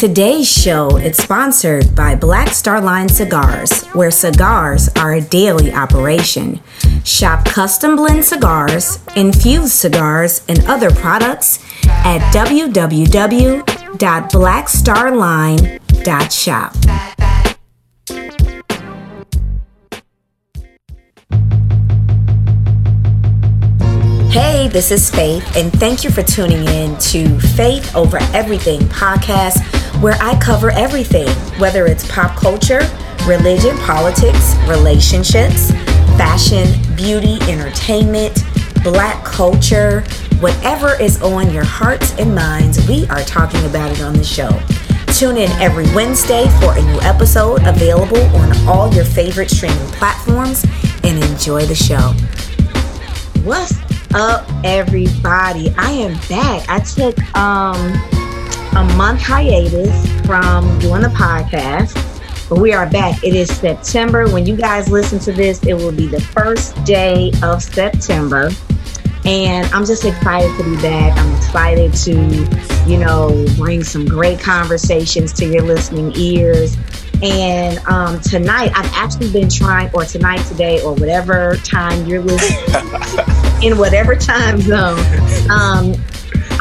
Today's show is sponsored by Black Star Line Cigars, where cigars are a daily operation. Shop custom blend cigars, infused cigars, and other products at www.blackstarline.shop. Hey, this is Faith, and thank you for tuning in to Faith Over Everything podcast, where I cover everything, whether it's pop culture, religion, politics, relationships, fashion, beauty, entertainment, black culture, whatever is on your hearts and minds, we are talking about it on the show. Tune in every Wednesday for a new episode available on all your favorite streaming platforms and enjoy the show. What's up, everybody? I am back. I took um, a month hiatus from doing the podcast, but we are back. It is September. When you guys listen to this, it will be the first day of September. And I'm just excited to be back. I'm excited to, you know, bring some great conversations to your listening ears. And um, tonight, I've actually been trying, or tonight, today, or whatever time you're listening, in whatever time zone. Um,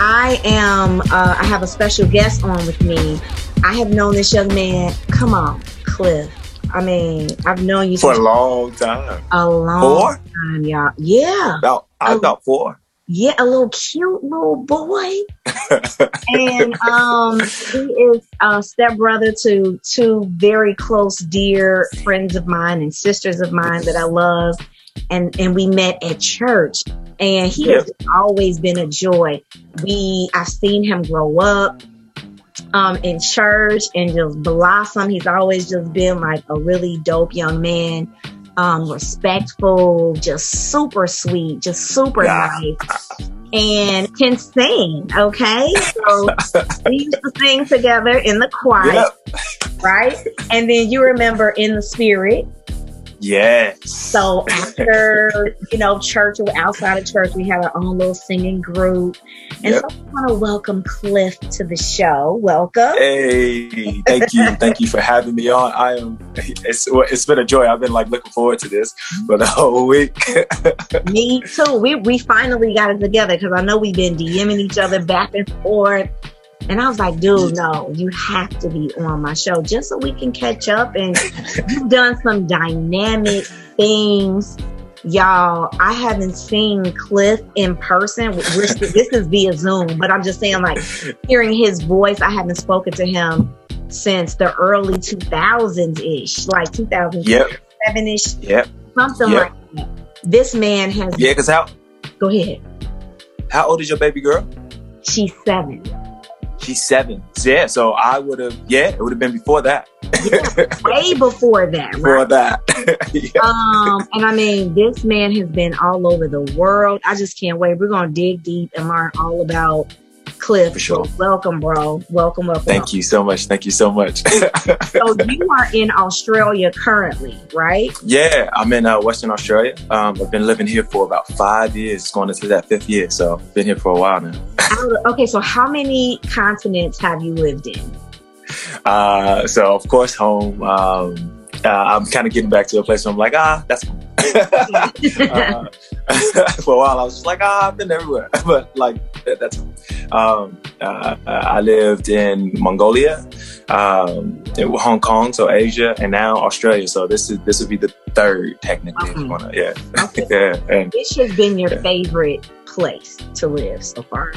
I am, uh, I have a special guest on with me. I have known this young man, come on, Cliff. I mean, I've known you for a long time. A long Four? time, y'all. Yeah. About I thought four. Yeah, a little cute little boy. and um he is a stepbrother to two very close dear friends of mine and sisters of mine that i love. And and we met at church. And he has always been a joy. We i've seen him grow up um in church and just blossom. He's always just been like a really dope young man um respectful just super sweet just super Yeah. nice and can sing. Okay, so we used to sing together in the choir, Yep. right? And then you remember in the spirit. Yes. So after you know church or outside of church, we had our own little singing group. And Yep. so I want to welcome Cliff to the show. Welcome. Hey, thank you, thank you for having me on. I am. It's it's been a joy. I've been like looking forward to this for the whole week. Me too. We we finally got it together because I know we've been DMing each other back and forth. And I was like, dude, no, you have to be on my show just so we can catch up. And you've done some dynamic things. Y'all, I haven't seen Cliff in person. We're, this is via Zoom, but I'm just saying, like, hearing his voice, I haven't spoken to him since the early 2000s ish, like 2007 yep, ish, yep, something Yep. like that. This man has yeah. Cause how Go ahead. how old is your baby girl? She's seven. She's seven. Yeah. So I would have. Yeah, it would have been before that. Way before that, Before right? that. yeah. Um, and I mean, this man has been all over the world. I just can't wait. We're gonna dig deep and learn all about Cliff. For sure. Welcome, bro. Welcome, welcome. Thank you so much. Thank you so much. So you are in Australia currently, right? Yeah, I'm in uh, Western Australia. Um, I've been living here for about five years, going into that fifth year. So been here for a while now. Okay, so how many continents have you lived in? Uh, so of course, home. Um, uh, I'm kind of getting back to a place where I'm like, ah, that's uh, for a while, I was just like, ah, I've been everywhere, but like that, that's. Um, uh, I lived in Mongolia, um, in Hong Kong, so Asia, and now Australia. So this is this would be the third technically. if you Okay. wanna- yeah, Okay. yeah, and Which has been your Yeah. favorite place to live so far?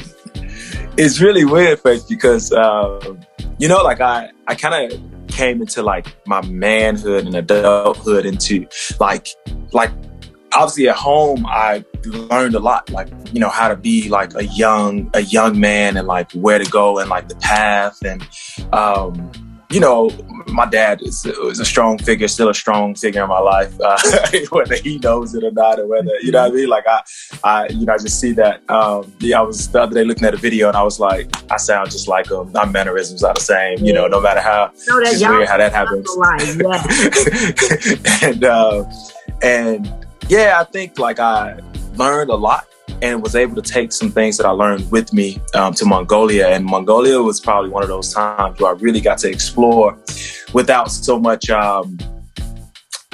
it's really weird, Faith, because um, you know, like I, I kind of came into like my manhood and adulthood into like, like obviously at home I learned a lot, like you know how to be like a young, a young man and like where to go and like the path and um, you know, my dad is, is a strong figure, still a strong figure in my life, uh, whether he knows it or not, or whether you know what I mean. Like I, I, you know, I just see that. Um, yeah, I was the other day looking at a video and I was like, I sound just like him. My mannerisms are the same, you know, no matter how. No, that It's weird how that happens. Yeah. and uh, and yeah, I think like I learned a lot and was able to take some things that I learned with me um, to Mongolia. And Mongolia was probably one of those times where I really got to explore without so much. Um,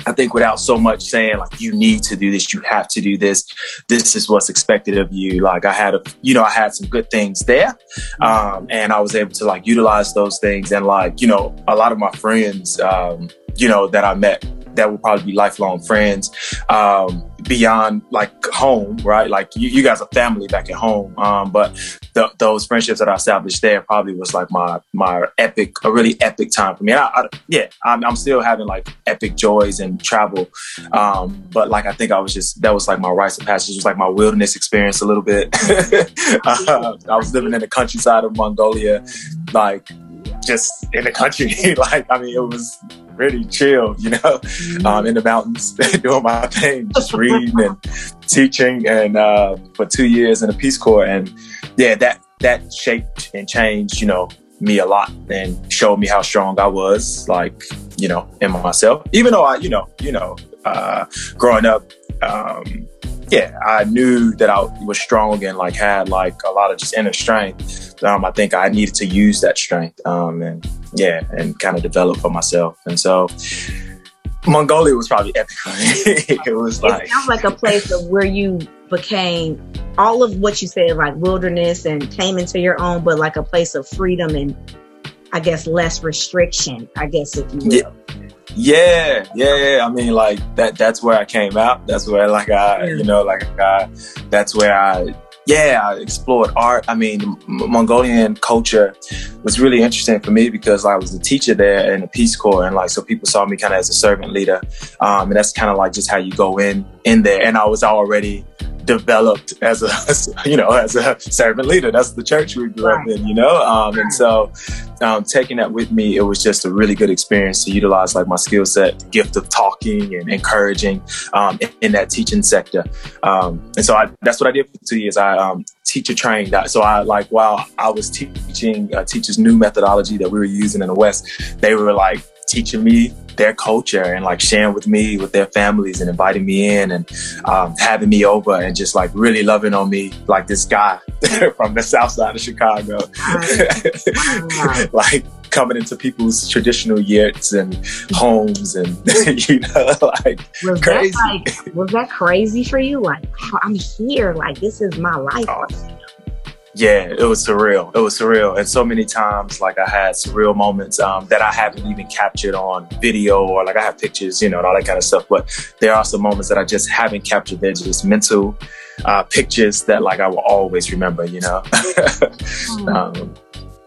I think without so much saying like you need to do this, you have to do this. This is what's expected of you. Like I had a, you know, I had some good things there, um, and I was able to like utilize those things. And like you know, a lot of my friends, um, you know, that I met that will probably be lifelong friends um, beyond like home, right? Like you, you guys are family back at home, um, but the, those friendships that I established there probably was like my my epic, a really epic time for me. I, I, yeah, I'm, I'm, still having like epic joys and travel, um, but like I think I was just that was like my rites of passage, it was like my wilderness experience a little bit. uh, I was living in the countryside of Mongolia, like just in the country. like, I mean, it was really chill, you know, um, in the mountains, doing my thing, just reading and teaching, and uh, for two years in the Peace Corps, and yeah, that that shaped and changed, you know, me a lot, and showed me how strong I was, like you know, in myself. Even though I, you know, you know, uh, growing up. Um, yeah, I knew that I was strong and like had like a lot of just inner strength. Um, I think I needed to use that strength um, and yeah, and kind of develop for myself. And so Mongolia was probably epic it was like it sounds like a place of where you became all of what you said, like wilderness and came into your own, but like a place of freedom and I guess less restriction. I guess if you will. Yeah. Yeah, yeah, I mean, like that. That's where I came out. That's where, like, I, yeah. you know, like, I, that's where I, yeah, I explored art. I mean, M- Mongolian culture was really interesting for me because I was a teacher there in the Peace Corps, and like, so people saw me kind of as a servant leader, um, and that's kind of like just how you go in in there. And I was already developed as a you know as a servant leader. That's the church we grew up in you know? Um, and so um, taking that with me it was just a really good experience to utilize like my skill set gift of talking and encouraging um, in, in, that teaching sector. Um, and so I, that's what i did for two years. I um, teacher trained. So i like while i was teaching uh, teachers new methodology that we were using in the west they were like teaching me their culture and like sharing with me with their families and inviting me in and um, having me over and just like really loving on me like this guy from the south side of Chicago. like coming into people's traditional yurts and homes and you know like was crazy. That like, was that crazy for you? Like I'm here, like this is my life. Oh yeah, it was surreal. It was surreal. And so many times, like I had surreal moments um, that I haven't even captured on video or like I have pictures, you know, and all that kind of stuff. But there are some moments that I just haven't captured. They're just mental uh, pictures that like I will always remember, you know? Hmm. um,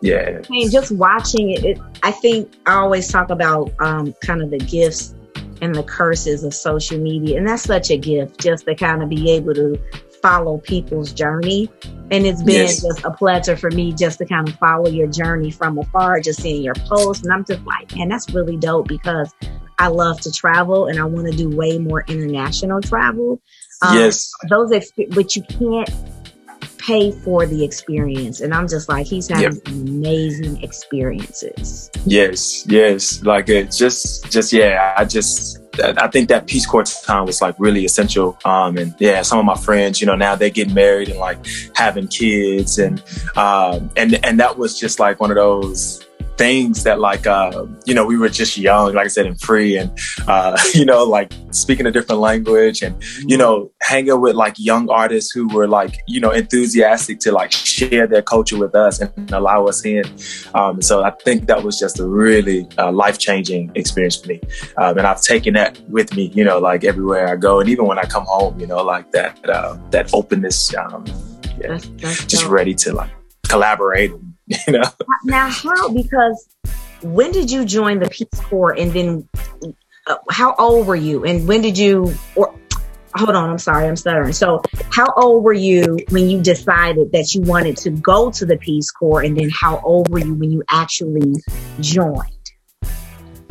yeah. I mean, just watching it, it, I think I always talk about um, kind of the gifts and the curses of social media. And that's such a gift just to kind of be able to follow people's journey. And it's been yes. just a pleasure for me just to kind of follow your journey from afar, just seeing your posts. And I'm just like, man, that's really dope because I love to travel and I want to do way more international travel. Um, yes. Those, exp- but you can't pay for the experience. And I'm just like, he's having yep. amazing experiences. Yes, yes. Like it just, just, yeah, I just, I think that Peace Corps time was like really essential. Um, and yeah, some of my friends, you know, now they're getting married and like having kids, and um, and and that was just like one of those things that like uh, you know we were just young like i said and free and uh, you know like speaking a different language and you know hanging with like young artists who were like you know enthusiastic to like share their culture with us and allow us in. Um, so i think that was just a really uh, life-changing experience for me. Um, and i've taken that with me you know like everywhere i go and even when i come home you know like that uh, that openness um, yeah, that's, that's just dope. ready to like collaborate you know. Now, how? Because when did you join the Peace Corps, and then uh, how old were you, and when did you? Or hold on, I'm sorry, I'm stuttering. So, how old were you when you decided that you wanted to go to the Peace Corps, and then how old were you when you actually joined?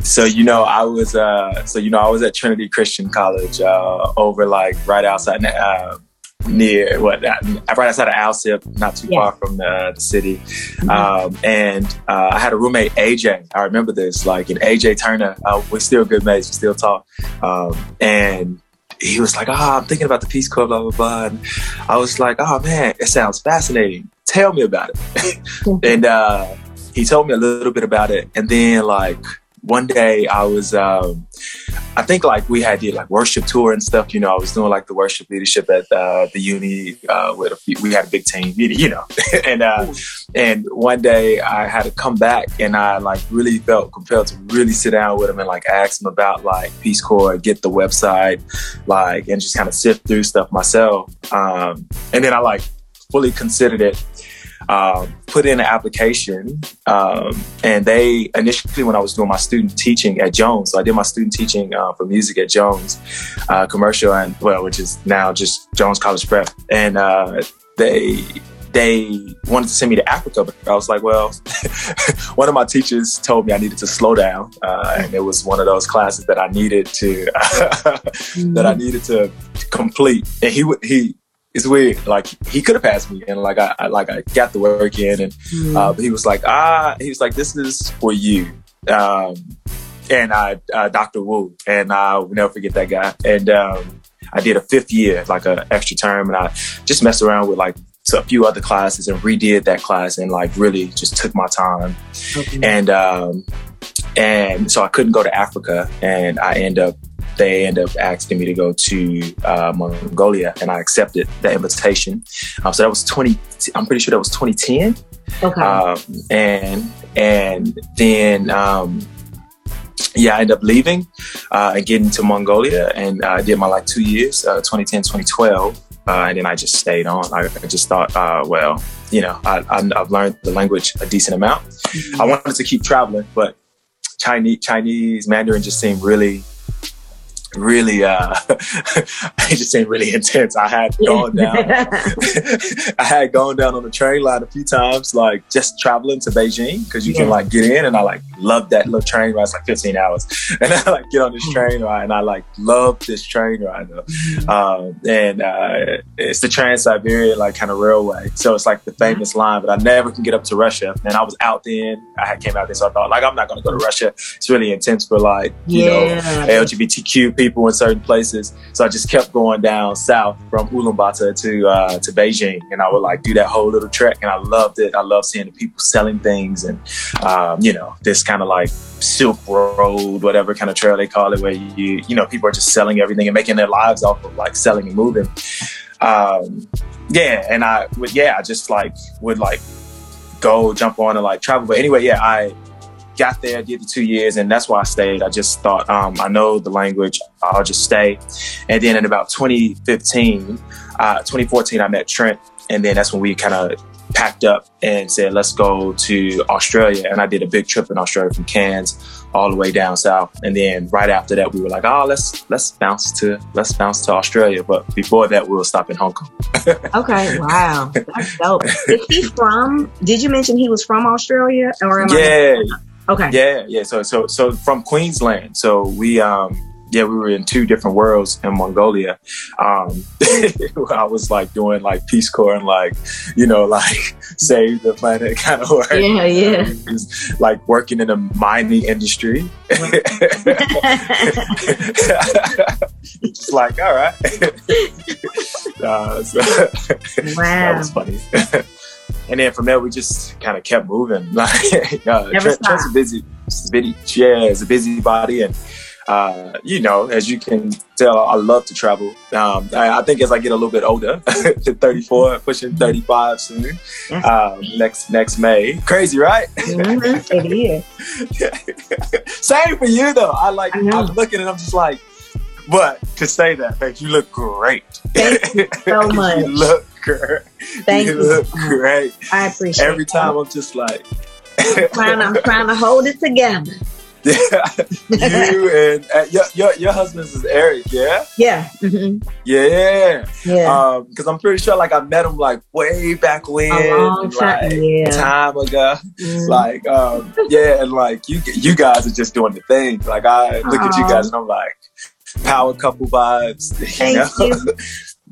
So you know, I was uh, so you know, I was at Trinity Christian College uh, over like right outside uh, near what uh, right outside of Alsip, not too far from the, the city. Mm-hmm. Um, and uh, I had a roommate, AJ. I remember this, like, and AJ Turner. Uh, we're still good mates. We still talk. Um, and he was like, "Ah, oh, I'm thinking about the Peace Corps, blah blah blah." And I was like, "Oh man, it sounds fascinating. Tell me about it." and uh, he told me a little bit about it, and then like one day I was, um, I think like we had the like worship tour and stuff. You know, I was doing like the worship leadership at uh, the uni uh, with a few, we had a big team, you know, and uh, and one day I had to come back and I like really felt compelled to really sit down with him and like ask him about like Peace Corps, get the website, like and just kind of sift through stuff myself. Um, and then I like fully considered it um, put in an application. Um, and they initially, when I was doing my student teaching at Jones, so I did my student teaching uh, for music at Jones uh, commercial, and well, which is now just Jones College Prep. And uh, they they wanted to send me to Africa, but I was like, well, one of my teachers told me I needed to slow down, uh, and it was one of those classes that I needed to that I needed to complete. And he would, he it's weird. Like he could have passed me, and like I, I, like I got the work in, and mm. uh, he was like, ah, he was like, this is for you. Um, and I, uh, Dr. Wu, and I will never forget that guy. And um, I did a fifth year, like an extra term, and I just messed around with like a few other classes and redid that class, and like really just took my time. Okay. And um, and so I couldn't go to Africa, and I end up they ended up asking me to go to uh, Mongolia, and I accepted the invitation. Um, so that was twenty. I'm pretty sure that was 2010. Okay. Um, and and then um, yeah, I ended up leaving uh, and getting to Mongolia, and I uh, did my like two years, uh, 2010, 2012. Uh, and then I just stayed on. I, I just thought, uh, well, you know, I, have learned the language a decent amount. Mm-hmm. I wanted to keep traveling, but Chinese Chinese Mandarin just seemed really really uh it just seemed really intense. I had gone down i had gone down on the train line a few times like just traveling to beijing because you yeah. can like get in and i like love that little train ride. It's like 15 hours. And i like get on this train ride and i like love this train ride mm-hmm. um, and uh it's the trans-siberian like kind of railway. So it's like the famous line but i never can get up to russia. And i was out then. I had came out there so i thought like i'm not gonna go to russia. It's really intense for like you yeah. know lgbtq people in certain places. So I just kept going down south from Ulaanbaatar to uh, to Beijing, and I would like do that whole little trek, and I loved it. I loved seeing the people selling things, and um, you know, this kind of like Silk Road, whatever kind of trail they call it, where you you know people are just selling everything and making their lives off of like selling and moving. Um, yeah, and I would yeah, I just like would like go jump on and like travel. But anyway, yeah, I got there, did the two years, and that's why I stayed. I just thought, um, I know the language, I'll just stay. And then in about 2015, uh, 2014, I met Trent, and then that's when we kind of packed up and said, let's go to Australia. And I did a big trip in Australia from Cairns all the way down south. And then right after that, we were like, oh, let's let's bounce to let's bounce to Australia. But before that, we will stop in Hong Kong. okay, wow, that's dope. Is he from? Did you mention he was from Australia or? Am yeah. I- Okay. Yeah, yeah. So so so from Queensland. So we um yeah, we were in two different worlds in Mongolia. Um, I was like doing like Peace Corps and like, you know, like save the planet kind of work. Yeah, yeah. Was, like working in the mining industry. Just like, all right. uh, so, wow. That was funny and then from there we just kind of kept moving. Like, uh, Never Trent's a busy, busy, yeah, it's a busy body, and uh, you know, as you can tell, I love to travel. Um, I, I, think as I get a little bit older, to 34, pushing 35 soon, um, next next May. Crazy, right? Mm-hmm. It is. Same for you though. I like. I I'm looking and I'm just like, but to say that, babe, you look great. Thank you so much. you look great. Thank you. You look great. I appreciate it. Every time I'm just like I'm trying, I'm trying to hold it together. Yeah, you and uh, your, your your husband's is Eric, yeah. Yeah. Mm-hmm. Yeah. Yeah. Because um, I'm pretty sure, like, I met him like way back when, A long time, like yeah. time ago. Mm. Like, um, yeah, and like you you guys are just doing the thing. Like, I look Aww. at you guys and I'm like, power couple vibes. You Thank know? you.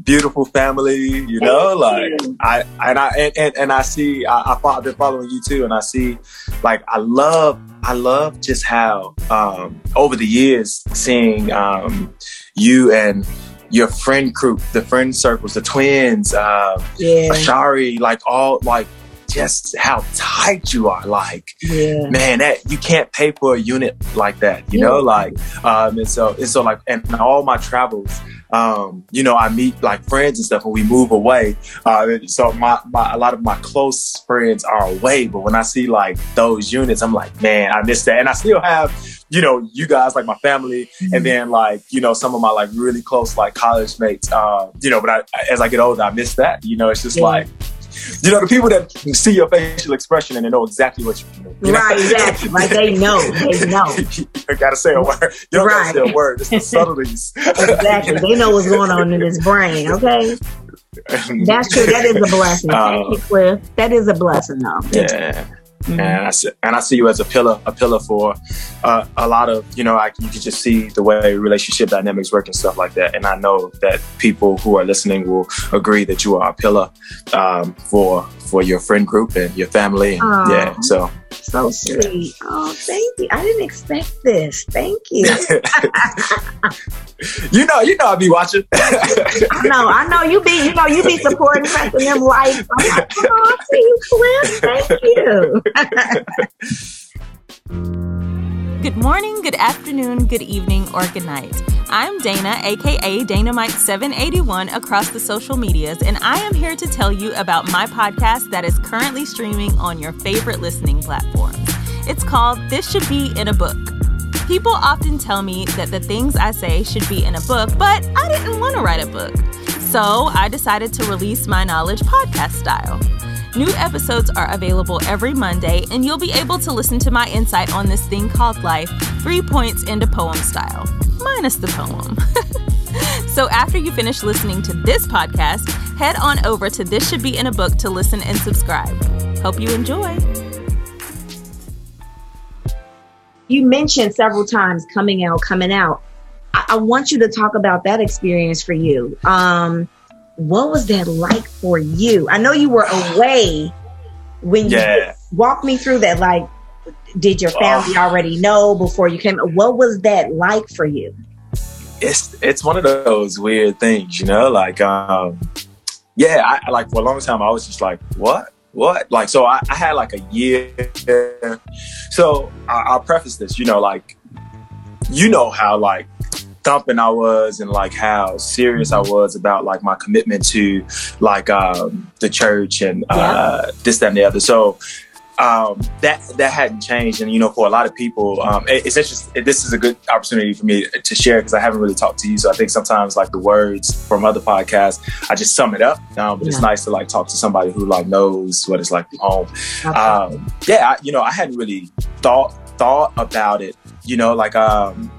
Beautiful family, you know, like I and I and, and, and I see I, I've been following you too, and I see like I love I love just how um, over the years seeing um, you and your friend group, the friend circles, the twins, uh, Yeah. Ashari, like all like just how tight you are. Like, Yeah. man, that you can't pay for a unit like that, you know, like, um, and so, and so like, and all my travels, um, you know, I meet like friends and stuff and we move away. Uh, so my, my, a lot of my close friends are away, but when I see like those units, I'm like, man, I miss that. And I still have, you know, you guys like my family and then like, you know, some of my like really close like college mates, uh, you know, but I, as I get older, I miss that, you know, it's just Yeah. like, you know, the people that see your facial expression and they know exactly what you mean. You know? Right, exactly. Like they know, they know. you gotta say a word. You don't Right. gotta say a word. It's the subtleties. Exactly. They know what's going on in his brain, okay? That's true. That is a blessing. Thank Uh, you, Cliff. That is a blessing, though. yeah. Mhm. And I see, and I see you as a pillar, a pillar for uh, a lot of, you know, I, you can just see the way relationship dynamics work and stuff like that. And I know that people who are listening will agree that you are a pillar um, for for your friend group and your family. And, yeah, so So sweet. Oh, thank you. I didn't expect this. Thank you. you know, you know, I'll be watching. I know, I know you be, you know, you be supporting pressing them likes. I'm like, oh, I see you, Cliff. Thank you. Good morning, good afternoon, good evening, or good night. I'm Dana, aka Dynamite781, across the social medias, and I am here to tell you about my podcast that is currently streaming on your favorite listening platforms. It's called This Should Be in a Book. People often tell me that the things I say should be in a book, but I didn't want to write a book. So I decided to release my knowledge podcast style. New episodes are available every Monday, and you'll be able to listen to my insight on this thing called life, three points into poem style, minus the poem. so after you finish listening to this podcast, head on over to This Should Be in a Book to listen and subscribe. Hope you enjoy. You mentioned several times coming out, coming out. I, I want you to talk about that experience for you. Um, what was that like for you? I know you were away when you yeah. walk me through that. Like, did your family already know before you came? What was that like for you? it's it's one of those weird things, you know. Like, um, yeah, I like for a long time I was just like, what, what? Like, so I, I had like a year. So I, I'll preface this, you know, like, you know how like thumping I was and like how serious I was about like my commitment to like um, the church and uh, this, that, and the other. So um, that that hadn't changed, and you know, for a lot of people, um, it, it's interesting. This is a good opportunity for me to share because I haven't really talked to you. So I think sometimes like the words from other podcasts, I just sum it up. Um, but it's nice to like talk to somebody who like knows what it's like from home Okay. um, yeah, I, you know, I hadn't really thought thought about it. You know, like um,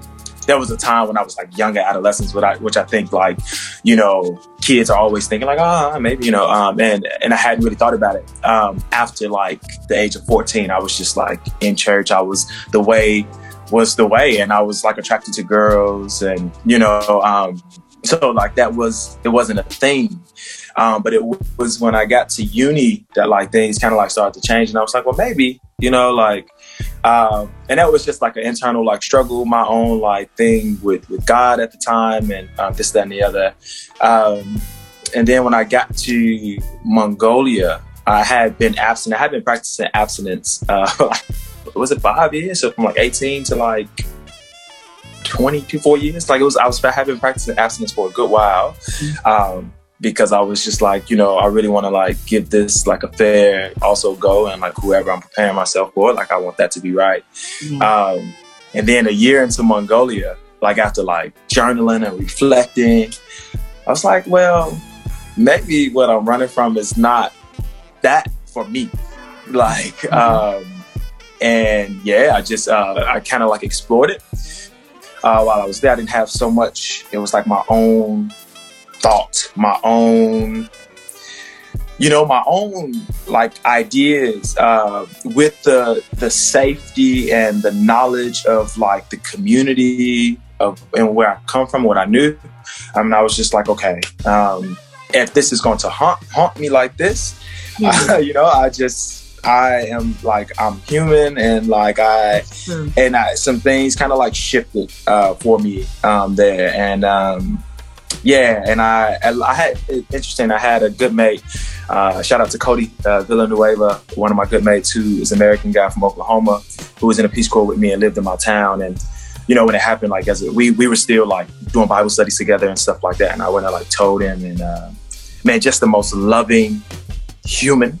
there was a time when I was like younger adolescents, which I, which I think like, you know, kids are always thinking like, ah, maybe you know, um, and and I hadn't really thought about it. Um, after like the age of fourteen, I was just like in church. I was the way was the way, and I was like attracted to girls, and you know, um, so like that was it wasn't a thing. Um, but it w- was when I got to uni that like things kind of like started to change, and I was like, well, maybe you know, like, um, and that was just like an internal like struggle, my own like thing with with God at the time, and um, this, that, and the other. Um, and then when I got to Mongolia, I had been absent. I had been practicing abstinence. Uh, like, was it five years? So from like eighteen to like. 22 four years like it was i was i had been practicing abstinence for a good while um because I was just like, you know, I really want to like give this like a fair also go and like whoever I'm preparing myself for, like I want that to be right. Um, and then a year into Mongolia, like after like journaling and reflecting, I was like, well, maybe what I'm running from is not that for me. Like, um, and yeah, I just uh, I kind of like explored it. Uh, while I was there, I didn't have so much. It was like my own thought, my own, you know, my own like ideas uh, with the the safety and the knowledge of like the community of and where I come from, what I knew. I mean, I was just like, okay, um, if this is going to haunt haunt me like this, you know, I just I am like I'm human and like I and I, some things kind of like shifted uh, for me um, there. And um, yeah, and I I had interesting. I had a good mate. Uh, shout out to Cody uh, Villanueva, one of my good mates who is an American guy from Oklahoma, who was in a Peace Corps with me and lived in my town. And you know, when it happened, like as we we were still like doing Bible studies together and stuff like that. And I went and like told him, and uh, man, just the most loving human.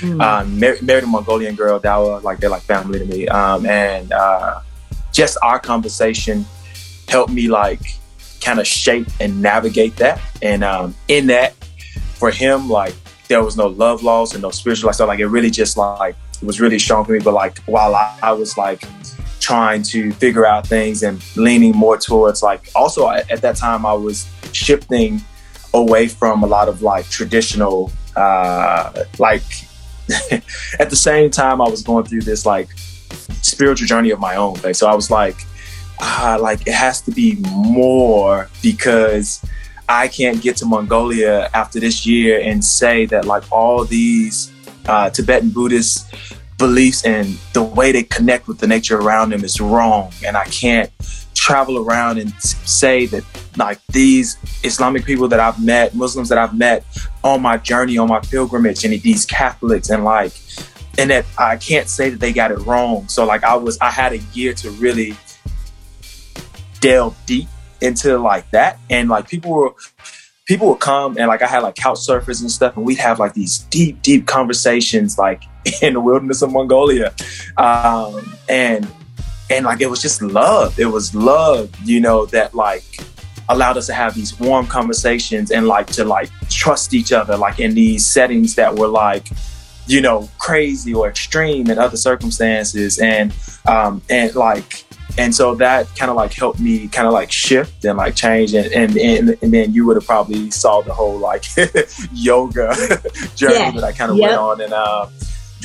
Mm. Um, married, married, a Mongolian girl, Dawa, like they're like family to me. Um, and uh, just our conversation helped me like kind of shape and navigate that. And um, in that, for him, like there was no love loss and no spiritual. So like it really just like it was really strong for me. But like while I, I was like trying to figure out things and leaning more towards like also at that time I was shifting away from a lot of like traditional uh like at the same time I was going through this like spiritual journey of my own. Like, so I was like, ah, like it has to be more because I can't get to Mongolia after this year and say that like all these uh, Tibetan Buddhist beliefs and the way they connect with the nature around them is wrong. And I can't travel around and say that like these Islamic people that I've met, Muslims that I've met on my journey, on my pilgrimage, and these Catholics and like, and that I can't say that they got it wrong. So like I was, I had a year to really delve deep into like that. And like people were people would come and like I had like couch surfers and stuff, and we'd have like these deep, deep conversations like in the wilderness of Mongolia. Um, and and like it was just love. It was love, you know, that like allowed us to have these warm conversations and like to like trust each other like in these settings that were like you know crazy or extreme in other circumstances and um and like and so that kind of like helped me kind of like shift and like change and and, and, and then you would have probably saw the whole like yoga journey yeah. that I kind of yep. went on and uh,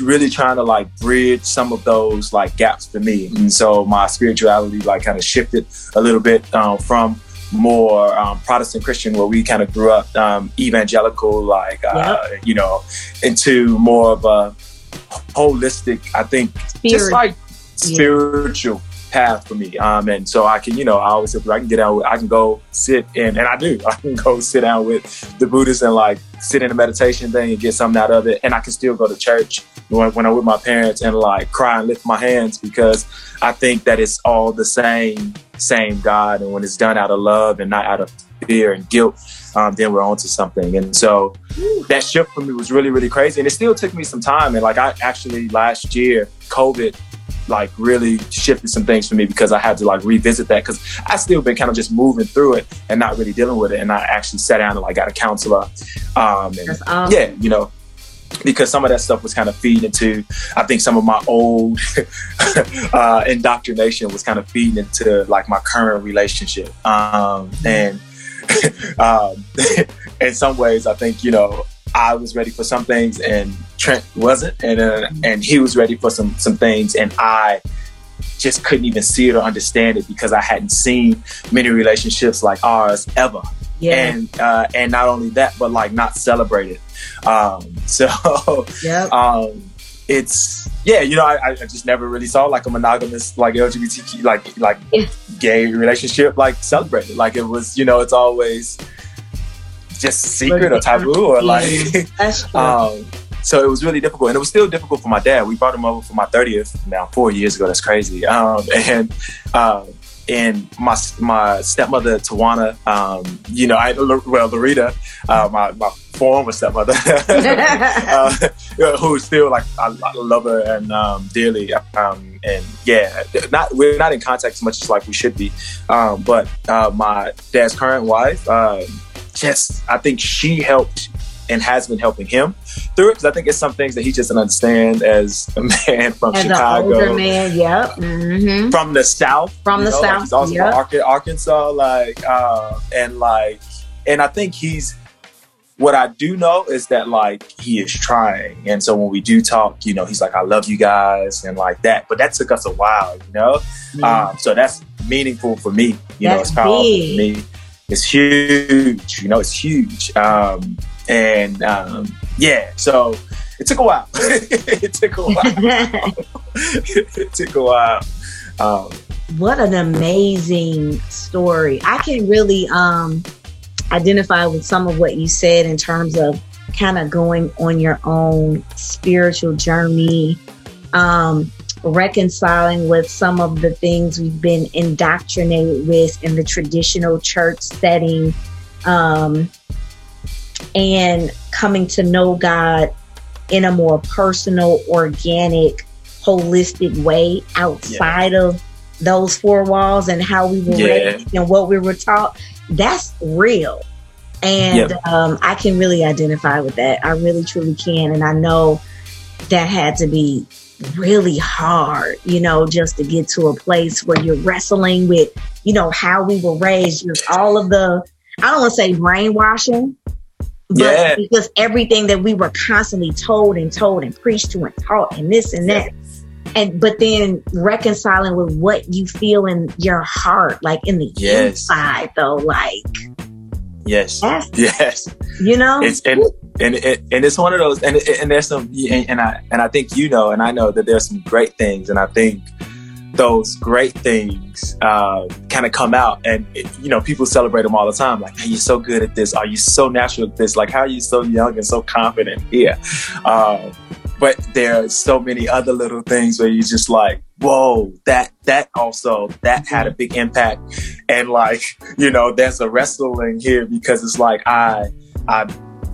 really trying to like bridge some of those like gaps for me and so my spirituality like kind of shifted a little bit um, from more um, Protestant Christian where we kind of grew up um, evangelical like uh, yep. you know into more of a holistic I think Spirit. just like spiritual path for me. Um, and so I can, you know, I always say I can get out, I can go sit in, and I do, I can go sit down with the Buddhists and like sit in a meditation thing and get something out of it. And I can still go to church when, when I'm with my parents and like cry and lift my hands because I think that it's all the same, same God. And when it's done out of love and not out of fear and guilt, um, then we're on to something. And so that shift for me was really, really crazy. And it still took me some time. And like I actually last year, COVID like really shifted some things for me because I had to like revisit that because I still been kind of just moving through it and not really dealing with it. And I actually sat down and like got a counselor. Um, and awesome. yeah, you know, because some of that stuff was kind of feeding into I think some of my old uh, indoctrination was kind of feeding into like my current relationship. Um, mm-hmm. and um, in some ways, I think you know I was ready for some things and Trent wasn't, and uh, and he was ready for some some things, and I just couldn't even see it or understand it because I hadn't seen many relationships like ours ever. Yeah. And uh, and not only that, but like not celebrated. Um, so yeah. um, it's yeah, you know, I, I just never really saw like a monogamous like LGBTQ like like yeah. gay relationship like celebrated. Like it was, you know, it's always just secret or taboo or like um, so it was really difficult and it was still difficult for my dad we brought him over for my 30th now four years ago that's crazy um, and um, and my my stepmother Tawana, um, you know, I well Loretta, uh, my my former stepmother, uh, who's still like I, I love her and um, dearly, um, and yeah, not we're not in contact as much as like we should be, um, but uh, my dad's current wife. Uh, just I think she helped and has been helping him through it because I think it's some things that he just doesn't understand as a man from as Chicago. man, yep. Mm-hmm. From the South. From the know, South. Like he's also yep. from Arkansas, like, uh, and like, and I think he's, what I do know is that like he is trying. And so when we do talk, you know, he's like, I love you guys and like that. But that took us a while, you know? Um, so that's meaningful for me. You that's know, it's powerful big. for me it's huge. You know, it's huge. Um, and um, yeah, so it took a while. it took a while. it took a while. Um, what an amazing story! I can really, um, identify with some of what you said in terms of kind of going on your own spiritual journey, um, reconciling with some of the things we've been indoctrinated with in the traditional church setting, um, and coming to know God in a more personal, organic, holistic way outside yeah. of those four walls and how we were yeah. raised and what we were taught. That's real. And yep. um, I can really identify with that. I really, truly can. And I know that had to be really hard, you know, just to get to a place where you're wrestling with, you know, how we were raised, just all of the, I don't want to say brainwashing, but yeah. because everything that we were constantly told and told and preached to and taught and this and that. And but then reconciling with what you feel in your heart, like in the yes. inside though, like Yes. Yes. You know. It's and and and it's one of those and and there's some and, and I and I think you know and I know that there's some great things and I think those great things uh, kind of come out and it, you know people celebrate them all the time like hey you're so good at this. Are you so natural at this? Like how are you so young and so confident here? Uh, but there's so many other little things where you're just like whoa that that also that had a big impact. And like you know there's a wrestling here because it's like i i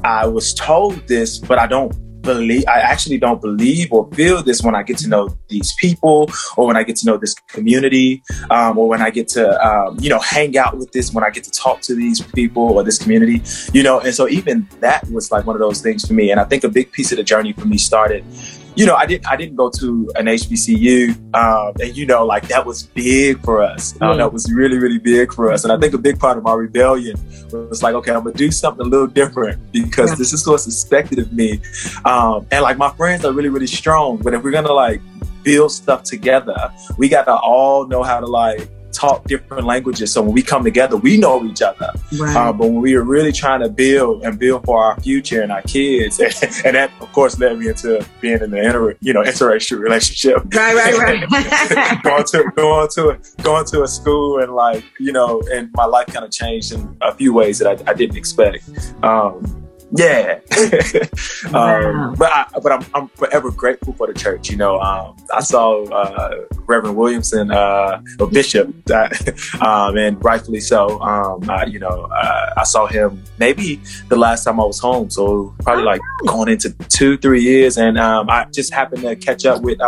i was told this but i don't believe I actually don't believe or feel this when I get to know these people or when I get to know this community um, or when I get to um, you know hang out with this when I get to talk to these people or this community you know? And so even that was like one of those things for me. And I think a big piece of the journey for me started you know, I didn't I didn't go to an HBCU, um, and you know, like that was big for us. Uh, that was really really big for us. And I think a big part of my rebellion was like, okay, I'm gonna do something a little different because yeah. this is what's expected of me. Um, and like my friends are really really strong, but if we're gonna like build stuff together, we got to all know how to like talk different languages. So when we come together, we know each other. Right. Uh, but when we are really trying to build and build for our future and our kids, and, and that of course led me into being in an inter, you know interracial relationship. Right, right, right. going to going to a, going to a school and like you know, and my life kind of changed in a few ways that I, I didn't expect. Um, yeah. um. But I, but I'm, I'm forever grateful for the church. You know, um, I saw uh, Reverend Williamson, uh, a bishop, um, and rightfully so. Um, I, you know, uh, I saw him maybe the last time I was home, so probably like going into two, three years, and um, I just happened to catch up with.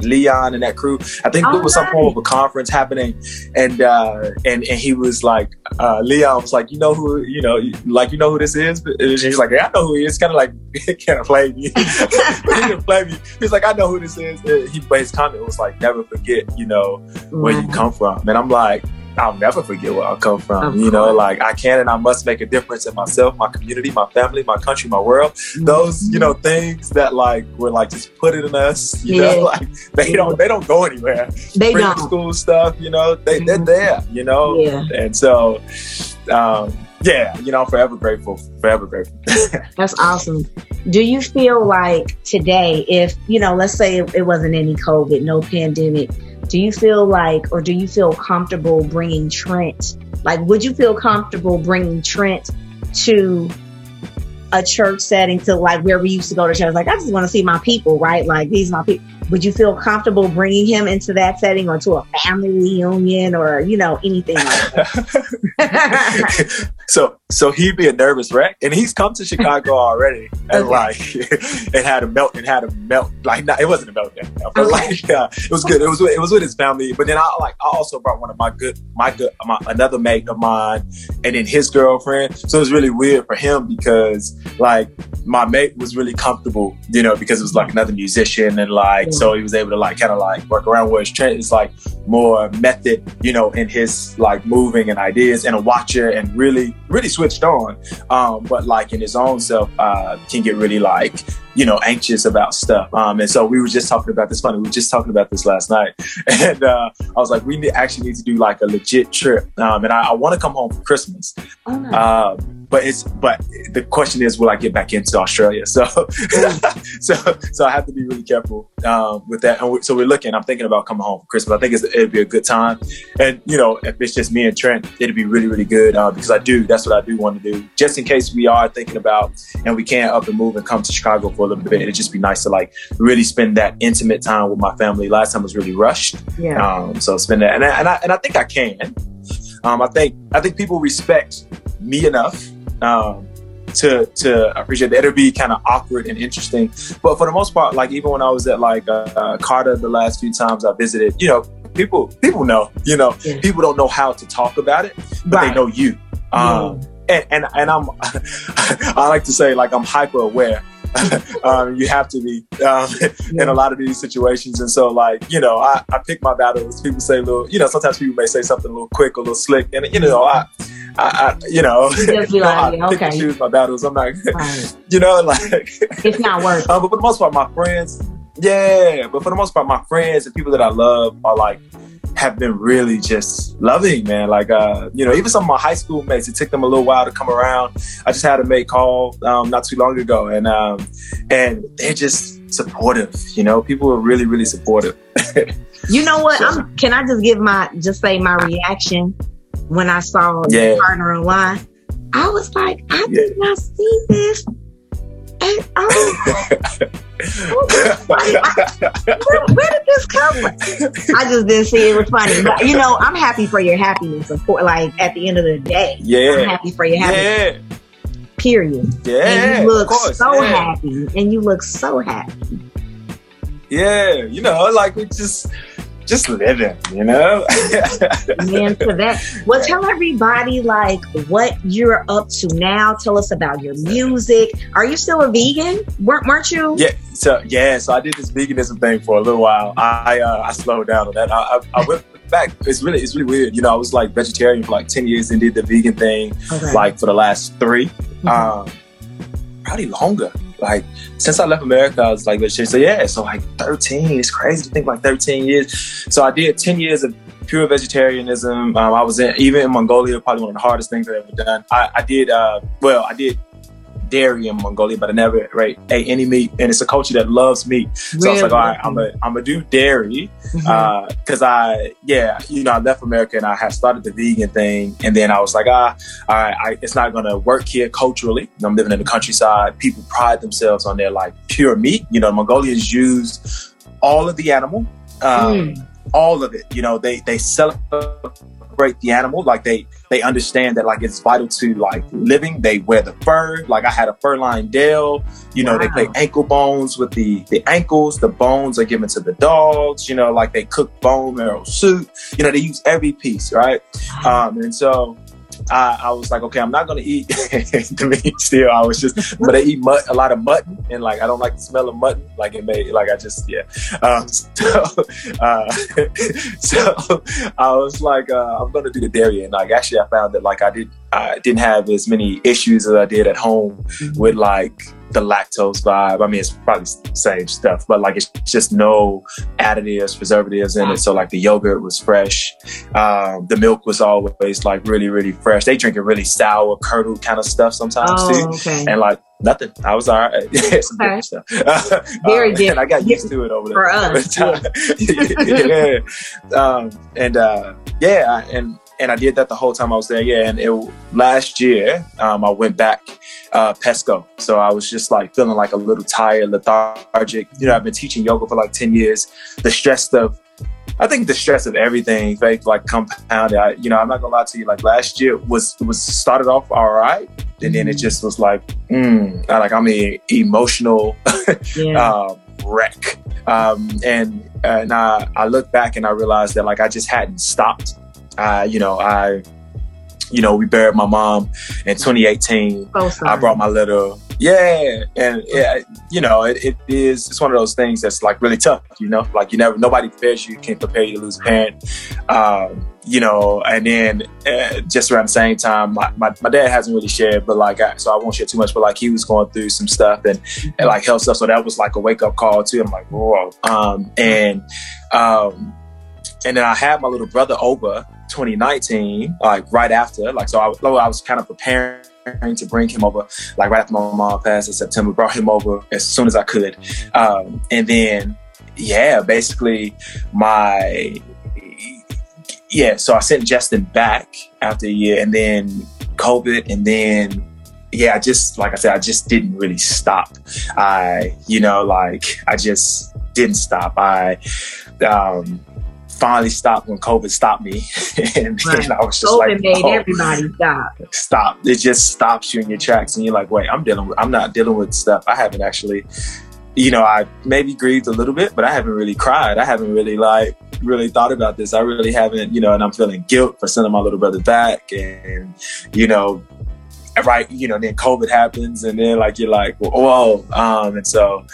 Leon and that crew. I think there was some form of a conference happening, and uh, and and he was like, uh, Leon was like, you know who, you know, like you know who this is. And he's like, yeah, I know who he is. Kind of like, can't play me. he didn't play me. He's like, I know who this is. And he, but his comment was like, never forget, you know, where you come from. And I'm like, I'll never forget where I come from. Of you know, like I can and I must make a difference in myself, my community, my family, my country, my world. Mm-hmm. Those, you know, things that like were like just put it in us. You yeah. know, like they don't they don't go anywhere. They don't school stuff. You know, they they're mm-hmm. there. You know, yeah. and so. Um, yeah, you know, I'm forever grateful, forever grateful. That's awesome. Do you feel like today, if, you know, let's say it wasn't any COVID, no pandemic, do you feel like, or do you feel comfortable bringing Trent? Like, would you feel comfortable bringing Trent to a church setting to like where we used to go to church? Like, I just want to see my people, right? Like, these my people. Would you feel comfortable bringing him into that setting or to a family reunion or, you know, anything like that? so, so he'd be a nervous wreck, and he's come to Chicago already, and okay. like, it had a melt, it had a melt, like, not, it wasn't a meltdown, but okay. like, uh, it was good. It was, it was with his family, but then I like, I also brought one of my good, my good, my, another mate of mine, and then his girlfriend. So it was really weird for him because, like, my mate was really comfortable, you know, because it was like another musician and like, so he was able to like kind of like work around. Whereas Trent is like more method, you know, in his like moving and ideas and a watcher and really, really switched on. Um, but like in his own self, uh, can get really like, you know, anxious about stuff. Um, and so we were just talking about this funny. We were just talking about this last night. And uh, I was like, we need, actually need to do like a legit trip. Um, and I, I want to come home for Christmas. Oh, nice. But it's but the question is, will I get back into Australia? So so so I have to be really careful um, with that. And we, so we're looking. I'm thinking about coming home for Christmas. I think it'd be a good time. And you know, if it's just me and Trent, it'd be really really good uh, because I do. That's what I do want to do. Just in case we are thinking about and we can't up and move and come to Chicago for a little bit, it'd just be nice to like really spend that intimate time with my family. Last time was really rushed. Yeah. Um, so spend that, and I, and I, and I think I can. Um, I think I think people respect me enough um, to to appreciate that. It'll be kind of awkward and interesting, but for the most part, like even when I was at like uh, uh, Carter the last few times I visited, you know, people people know, you know, Yeah. people don't know how to talk about it, but Right. they know you. Um, and, and and I'm I like to say like I'm hyper aware. um, you have to be um, in a lot of these situations, and so like you know, I, I pick my battles. People say a little, you know, sometimes people may say something a little quick, a little slick, and you know, I, I, I you know, be like, I yeah, pick and choose my battles. I'm like, Right. you know, like It's not worth uh, but for the most part, my friends, yeah. But for the most part, my friends and people that I love are like have been really just loving, man. Like, uh, you know, even some of my high school mates, it took them a little while to come around. I just had a mate call um, not too long ago, and um, and they're just supportive. You know, people are really, really supportive. You know what? I'm, can I just give my just say my reaction when I saw Yeah. the partner online? I was like, I Yeah. did not see this. And oh, where, where did this come from? I just didn't see it was funny. But you know, I'm happy for your happiness. Of course, like at the end of the day, yeah, I'm happy for your happiness. yeah, Period. yeah. and you look course, so yeah. happy. And you look so happy. Yeah, you know, like we just just living. You know. Man, to that. Well, tell everybody like what you're up to now. Tell us about your music. Are you still a vegan? weren't weren't you? Yeah, so yeah, so I did this veganism thing for a little while. I uh, I slowed down on that. I, I, I went back. It's really it's really weird. You know, I was like vegetarian for like ten years and did the vegan thing Okay. like for the last 3 Mhm. Um, probably longer. Like since I left America, I was like vegetarian. So yeah, so like thirteen. It's crazy to think like thirteen years. So I did ten years of pure vegetarianism. Um, I was in even in Mongolia, probably one of the hardest things I've ever done. I, I did uh, well, I did dairy in Mongolia, but I never right, ate any meat. And it's a culture that loves meat. So I was like, all right, I'm gonna I'm gonna do dairy because I yeah, you know, I left America and I had started the vegan thing, and then I was like, ah, all right, I, it's not gonna work here culturally. I'm living in the countryside. People pride themselves on their like pure meat. You know, Mongolians use all of the animal. Um, Mm. All of it. You know, they they celebrate the animal like they they understand that like it's vital to like living. They wear the fur. Like I had a fur lined deel. You know, they play ankle bones with the the ankles. The bones are given to the dogs. You know, like they cook bone marrow soup. You know, they use every piece, right? Um, and so. I, I was like, okay, I'm not gonna eat the meat still. I was just, but I eat mut- a lot of mutton, and like I don't like the smell of mutton. Like it made, like I just, yeah. Um, so, uh, so I was like, uh, I'm gonna do the dairy, and like actually, I found that like I did, I didn't have as many issues as I did at home with like the lactose vibe. I mean, it's probably the same stuff, but like it's just no additives, preservatives in it. So like the yogurt was fresh, um, the milk was always like really, really fresh. They drink it really sour, curdled kind of stuff sometimes too Oh, okay. and like nothing. I was all right. Some Okay. stuff. Very Um, different. I got used to it over there For us, time. yeah. Um, and uh, yeah, I- and and I did that the whole time I was there. Yeah, and it last year um, I went back uh, Pesco. So I was just like feeling like a little tired, lethargic. You know, I've been teaching yoga for like ten years. The stress of I think the stress of everything, faith, like compounded. I, you know, I'm not gonna lie to you. Like last year was was started off all right, and then it just was like, mm, like I'm a emotional yeah. um, wreck. Um, and and I, I look back and I realized that like I just hadn't stopped. Uh, you know, I, you know, we buried my mom in 2018. so sorry. I brought my little yeah, and yeah, you know, it, it is. It's one of those things that's like really tough. You know, like you never nobody prepares you. Can't prepare you to lose a parent. Um, you know, and then uh, just around the same time, my, my, my dad hasn't really shared, but like, I, so I won't share too much. But like, he was going through some stuff and, and like health stuff. So that was like a wake up call too. I'm like, whoa. Um, and um, and then I had my little brother over 2019, like right after, like so I, I was kind of preparing to bring him over, like right after my mom passed in September, brought him over as soon as I could. Um, and then, yeah, basically my, yeah, so I sent Justin back after a year and then COVID and then yeah, I just like I said, I just didn't really stop. I, you know, like I just didn't stop. I um finally stopped when COVID stopped me. and, right. I was just COVID like, made oh, everybody stop. Stop. It just stops you in your tracks and you're like, wait, I'm dealing with I'm not dealing with stuff. I haven't actually you know, I maybe grieved a little bit, but I haven't really cried. I haven't really like really thought about this. I really haven't, you know, and I'm feeling guilt for sending my little brother back and, you know, right, you know, then COVID happens and then like you're like, whoa. Um, and so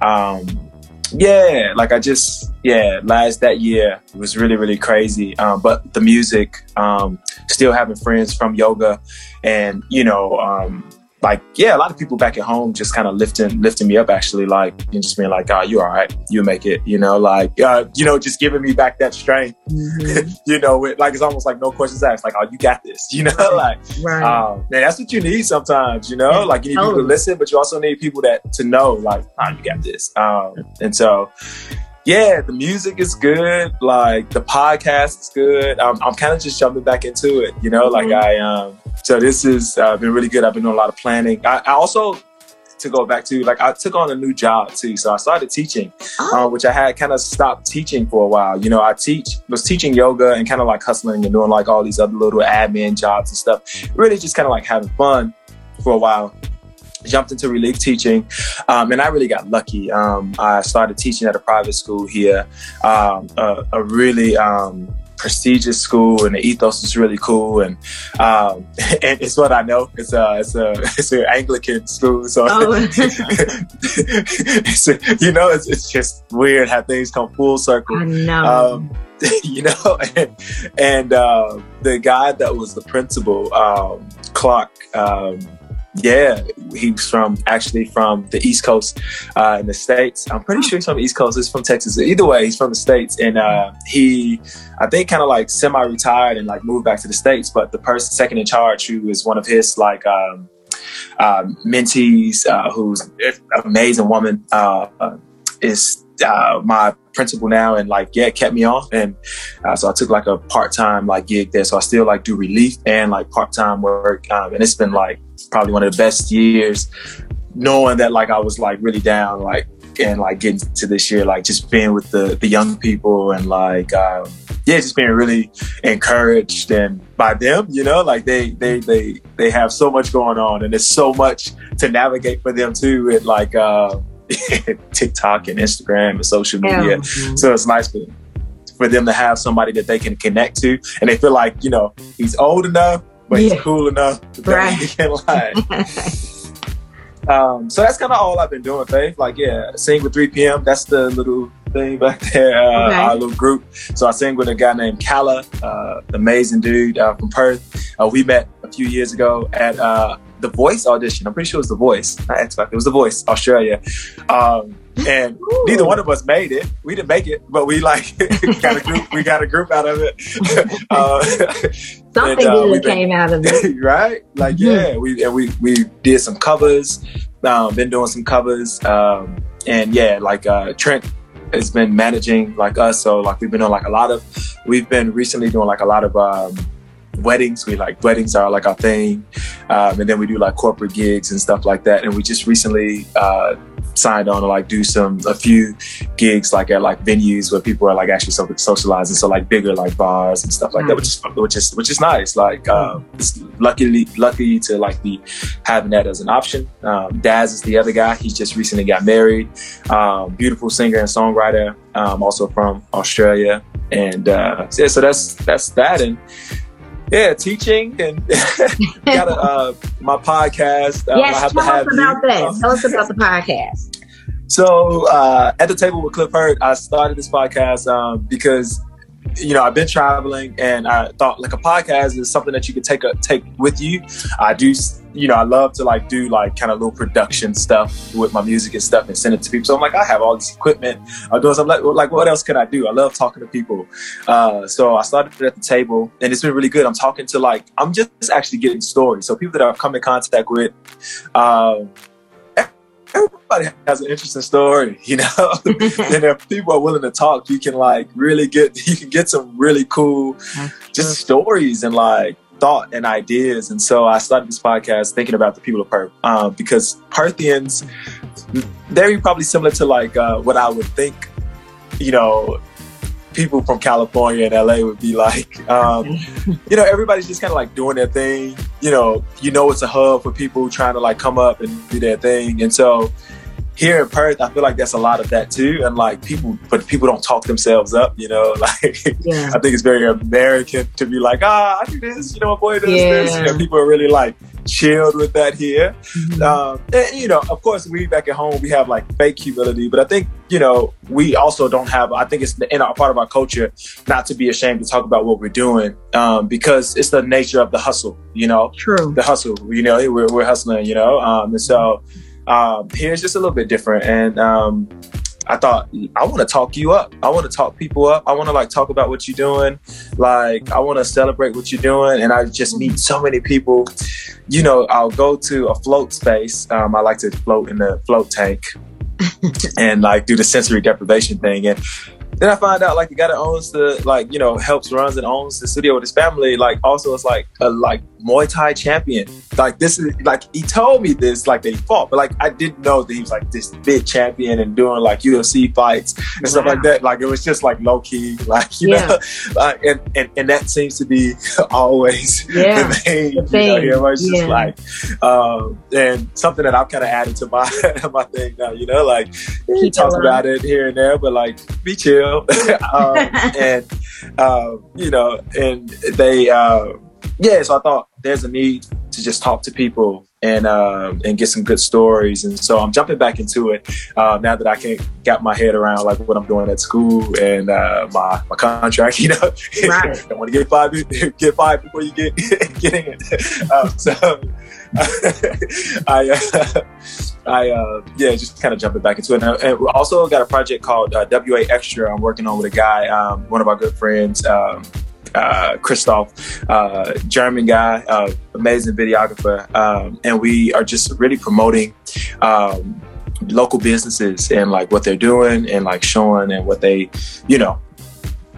um yeah, like I just yeah, last that year was really really crazy. Um, but the music, um, still having friends from yoga, and you know, um, like yeah, a lot of people back at home just kind of lifting lifting me up actually, like and just being like, oh, you're all right, you make it, you know, like uh, you know, just giving me back that strength, mm-hmm. you know, with, like it's almost like no questions asked, like oh, you got this, you know, right. like right. Um, man, that's what you need sometimes, you know, like you need people to listen, but you also need people that to know, like, oh, you got this, um, and so yeah, the music is good. Like the podcast is good. I'm, I'm kind of just jumping back into it, you know. Mm-hmm. Like I, um, so this has uh, been really good. I've been doing a lot of planning. I, I, also, to go back to, like I took on a new job too. So I started teaching, oh. uh, which I had kind of stopped teaching for a while. You know, I teach was teaching yoga and kind of like hustling and doing like all these other little admin jobs and stuff. Really, just kind of like having fun for a while jumped into relief teaching, um, and I really got lucky. Um, I started teaching at a private school here, um, a, a, really um, prestigious school, and the ethos is really cool. And um, and it's what I know. It's a it's a it's an Anglican school, so oh. you know it's, it's just weird how things come full circle. I know. Um, you know, and, and uh, the guy that was the principal, Clark. Um, yeah, he's from actually from the East Coast uh, in the States. I'm pretty sure he's from the East Coast. He's from Texas. Either way, he's from the States, and uh, he, I think, kind of like semi-retired and like moved back to the States. But the person second in charge, who is one of his like um, uh, mentees, who's an amazing woman, uh, is uh, my principal now and like yeah kept me on and uh, so i took like a part-time like gig there so i still like do relief and like part-time work um, and it's been like probably one of the best years knowing that like i was like really down like and like getting to this year like just being with the the young people and like um, yeah just being really encouraged and by them you know like they they they they have so much going on and there's so much to navigate for them too with like uh, TikTok and Instagram and social media. Mm-hmm. So it's nice for, for them to have somebody that they can connect to, and they feel like you know he's old enough, but yeah. he's cool enough that he can like. um, so that's kind of all I've been doing, Faith. Like, yeah, sing with 3 p.m. That's the little thing back there, uh, okay. our little group. So I sing with a guy named Kala, uh, amazing dude uh, from Perth. Uh, we met a few years ago at uh, the Voice audition. I'm pretty sure it was The Voice, not X Factor. It was The Voice, Australia. Um, and Ooh. neither one of us made it. We didn't make it, but we like got a group. We got a group out of it. uh, Something and, uh, good came out of it, right? Like mm-hmm. yeah, we and we we did some covers. Um, been doing some covers, um, and yeah, like uh, Trent has been managing like us. So like we've been on like a lot of. We've been recently doing like a lot of. Um, weddings. We like weddings are like our thing, um, and then we do like corporate gigs and stuff like that. And we just recently uh, signed on to like do some a few gigs like at like venues where people are like actually socializing. So like bigger like bars and stuff like that, which is which is which is nice. Like um, it's luckily lucky to like be having that as an option. Um, Daz is the other guy. He just recently got married. Um, beautiful singer and songwriter, um, also from Australia. And uh, yeah, so that's that's that. And yeah, teaching and got a, uh, my podcast. Uh, yes, tell us about that. Tell us about the podcast. So, uh, at the table with Cliff Hurt, I started this podcast um, because you know, I've been traveling, and I thought like a podcast is something that you could take a take with you. I do, you know, I love to like do like kind of little production stuff with my music and stuff, and send it to people. So I'm like, I have all this equipment. I'm doing. I'm like, like, what else can I do? I love talking to people. Uh, so I started at the table, and it's been really good. I'm talking to like, I'm just actually getting stories. So people that I've come in contact with. Um, everybody has an interesting story, you know. and if people are willing to talk, you can like really get you can get some really cool just stories and like thought and ideas. And so I started this podcast thinking about the people of Perth um, because Perthians, they're probably similar to like uh, what I would think, you know, people from California and LA would be like. Um, you know, everybody's just kind of like doing their thing. You know, you know, it's a hub for people trying to like come up and do their thing. And so here in Perth, I feel like that's a lot of that too. And like people, but people don't talk themselves up, you know, like yeah. I think it's very American to be like, ah, I do this, you know, my boy does yeah. this. You know, people are really like chilled with that here. Mm-hmm. Um, and, you know, of course, we back at home, we have like fake humility, but I think, you know, we also don't have, I think it's in our part of our culture not to be ashamed to talk about what we're doing um, because it's the nature of the hustle, you know, true. The hustle, you know, we're, we're hustling, you know, um, and so, um, here it's just a little bit different. And um, I thought I want to talk you up. I want to talk people up. I want to like talk about what you're doing. Like I want to celebrate what you're doing. And I just meet so many people. You know, I'll go to a float space. Um, I like to float in the float tank and like do the sensory deprivation thing. And then I find out like the guy that owns the like you know helps runs and owns the studio with his family like also is like a like Muay Thai champion. Like this is like he told me this like they fought, but like I didn't know that he was like this big champion and doing like UFC fights and wow. stuff like that. Like it was just like low key, like you yeah. know, like, and, and and that seems to be always yeah. the main. The thing. You know, it's yeah. just like um, and something that I've kind of added to my my thing now. You know, like he talks about it here and there, but like be chill, um, and um, you know, and they. Uh, yeah, so I thought there's a need to just talk to people and um, and get some good stories. And so I'm jumping back into it uh, now that I can get my head around like what I'm doing at school and uh, my my contract. You know, right. don't want to get five get fired before you get get in. Um, so I. Uh, I uh, yeah, just kind of jumping back into it. And, and we also got a project called uh, WA Extra. I'm working on with a guy, um, one of our good friends, um, uh, Christoph, uh, German guy, uh, amazing videographer, um, and we are just really promoting um, local businesses and like what they're doing and like showing and what they, you know,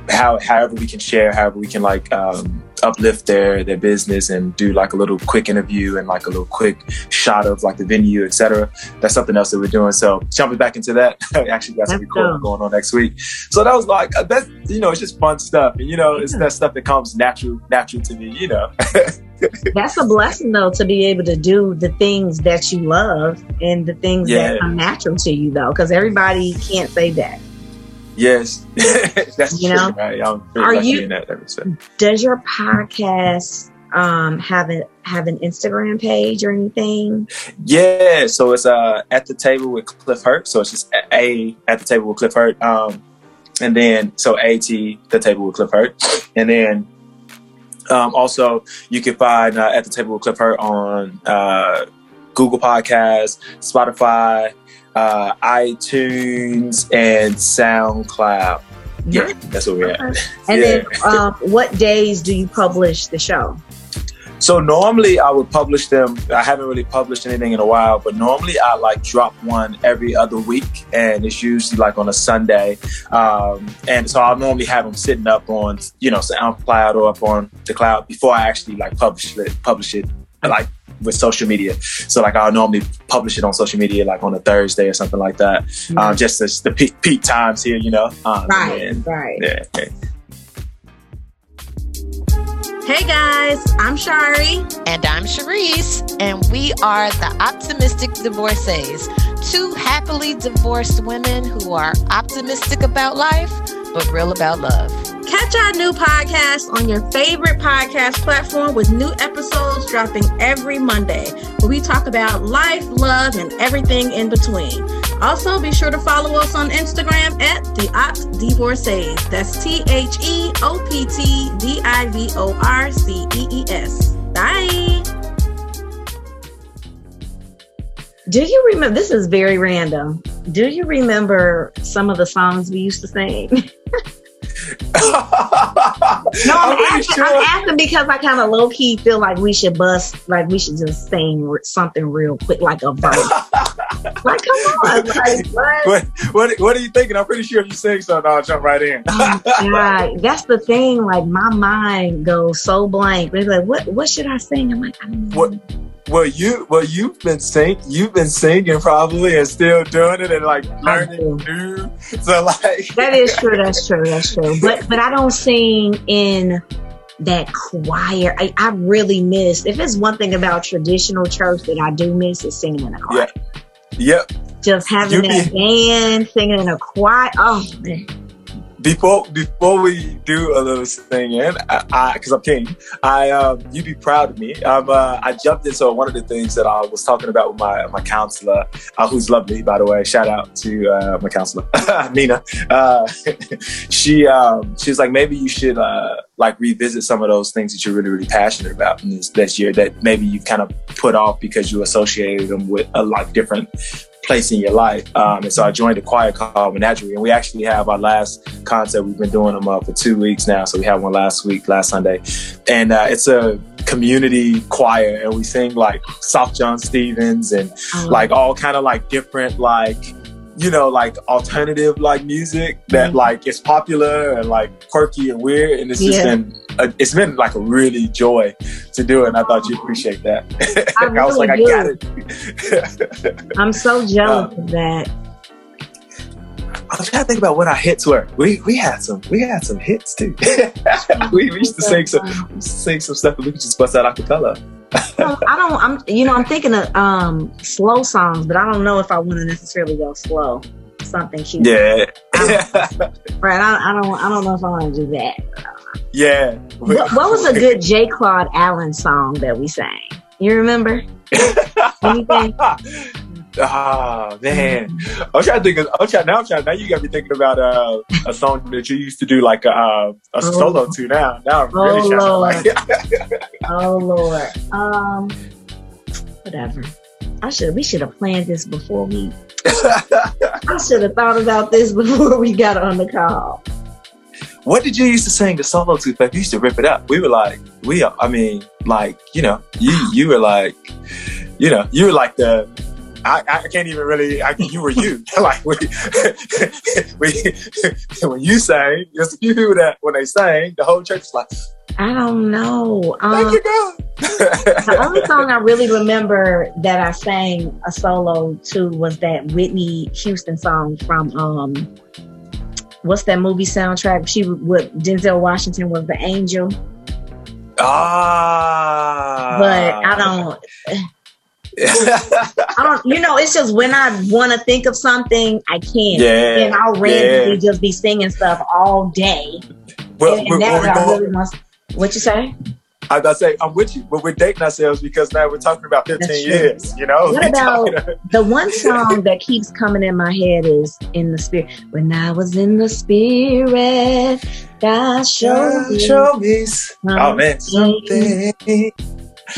how however we can share, however we can like um, uplift their their business and do like a little quick interview and like a little quick shot of like the venue, etc. That's something else that we're doing. So jumping back into that, I actually got some recording going on next week. So that was like uh, that's you know it's just fun stuff, and you know yeah. it's that stuff that comes natural natural to me, you know. that's a blessing though to be able to do the things that you love and the things yeah. that come natural to you though, because everybody can't say that. Yes, that's you true. Know? Right? I'm Are you? That, does your podcast um, have a have an Instagram page or anything? Yeah, so it's uh at the table with Cliff Hurt. So it's just a at the table with Cliff Hurt. Um, and then so at the table with Cliff Hurt, and then um, also you can find uh, at the table with Cliff Hurt on uh, Google Podcasts, Spotify uh, iTunes, and SoundCloud. Yeah, that's what we're at. And yeah. then, um, what days do you publish the show? So normally I would publish them. I haven't really published anything in a while, but normally I like drop one every other week, and it's usually like on a Sunday. Um, and so I'll normally have them sitting up on you know SoundCloud or up on the cloud before I actually like publish it. Publish it like with social media. So like I'll normally publish it on social media like on a Thursday or something like that. Mm-hmm. Um, just as the peak, peak, times here, you know. Um, right, and, right. Yeah, yeah. Hey guys, I'm Shari. And I'm Cherise. And we are the Optimistic Divorcees, two happily divorced women who are optimistic about life, but real about love. Catch our new podcast on your favorite podcast platform with new episodes dropping every Monday, where we talk about life, love, and everything in between. Also, be sure to follow us on Instagram at the Opt Divorcees. That's T H E O P T D I V O R C E E S. Bye. Do you remember? This is very random. Do you remember some of the songs we used to sing? no, I'm asking, sure. I'm asking, because I kind of low key feel like we should bust, like we should just sing something real quick, like a verse. like, come on, like, what? what? What, what? are you thinking? I'm pretty sure if you sing something, I'll jump right in. Oh right, That's the thing. Like my mind goes so blank. It's like, what? What should I sing? I'm like, I don't know. What? Well you well you've been sing you've been singing probably and still doing it and like learning new. So like that is true that's true that's true. But but i don't sing in that choir. I, I really miss if it's one thing about traditional church that i do miss is singing in a choir. Yeah. Yep. Just having you that be- band singing in a choir. Oh man before before we do a little singing, I because I'm king, I um, you be proud of me. Uh, I jumped into one of the things that I was talking about with my my counselor, uh, who's lovely by the way. Shout out to uh, my counselor, Nina. Uh, she um, like, maybe you should uh, like revisit some of those things that you're really really passionate about in this this year that maybe you kind of put off because you associated them with a lot different place in your life. Um, and so I joined a choir called Menagerie, and we actually have our last concert. We've been doing them uh, for two weeks now. So we had one last week, last Sunday, and uh, it's a community choir, and we sing like Sufjan Stevens and oh. like all kind of like different like you know, like alternative like music that mm-hmm. like is popular and like quirky and weird, and it's just yeah. been a, it's been like a really joy to do it. And I thought you'd appreciate that. I, really I was like, do. I got it. I'm so jealous um, of that. I was trying to think about what our hits were. We we had some we had some hits too. we, we used to sing some sing some stuff that we could just bust out acapella. cappella. I don't. I'm. You know, I'm thinking of um slow songs, but I don't know if I want to necessarily go slow. Something cute. Yeah. right. I, I, don't. I don't know if I want to do that. Yeah. What, what was a good J. Claude Allen song that we sang? You remember? Anything? Ah man, I'm trying to think. Of, I'm trying now. I'm trying now. You got me thinking about uh, a song that you used to do like a, uh, a oh. solo to. Now, now I'm really oh, trying Lord. to like. oh Lord. Um, whatever. I should. We should have planned this before we. I should have thought about this before we got on the call. What did you used to sing the solo to? Like, you used to rip it up. We were like, we. Are, I mean, like you know, you you were like, you know, you were like the I, I can't even really. I, you were you. like we, we, when you sang, there's a few people that when they sang, the whole church is like. I don't know. Um, Thank you, God. the only song I really remember that I sang a solo to was that Whitney Houston song from um, what's that movie soundtrack? She with Denzel Washington was the angel. Ah. But I don't. I don't, you know, it's just when I want to think of something, I can't. Yeah, and I'll randomly yeah. just be singing stuff all day. Well, and, and that I really want, what you say? I gotta say, I'm with you, but we're dating ourselves because now we're talking about 15 years, you know? What about the one song that keeps coming in my head is In the Spirit. When I was in the Spirit, God showed me. Show me. Oh, man. Something.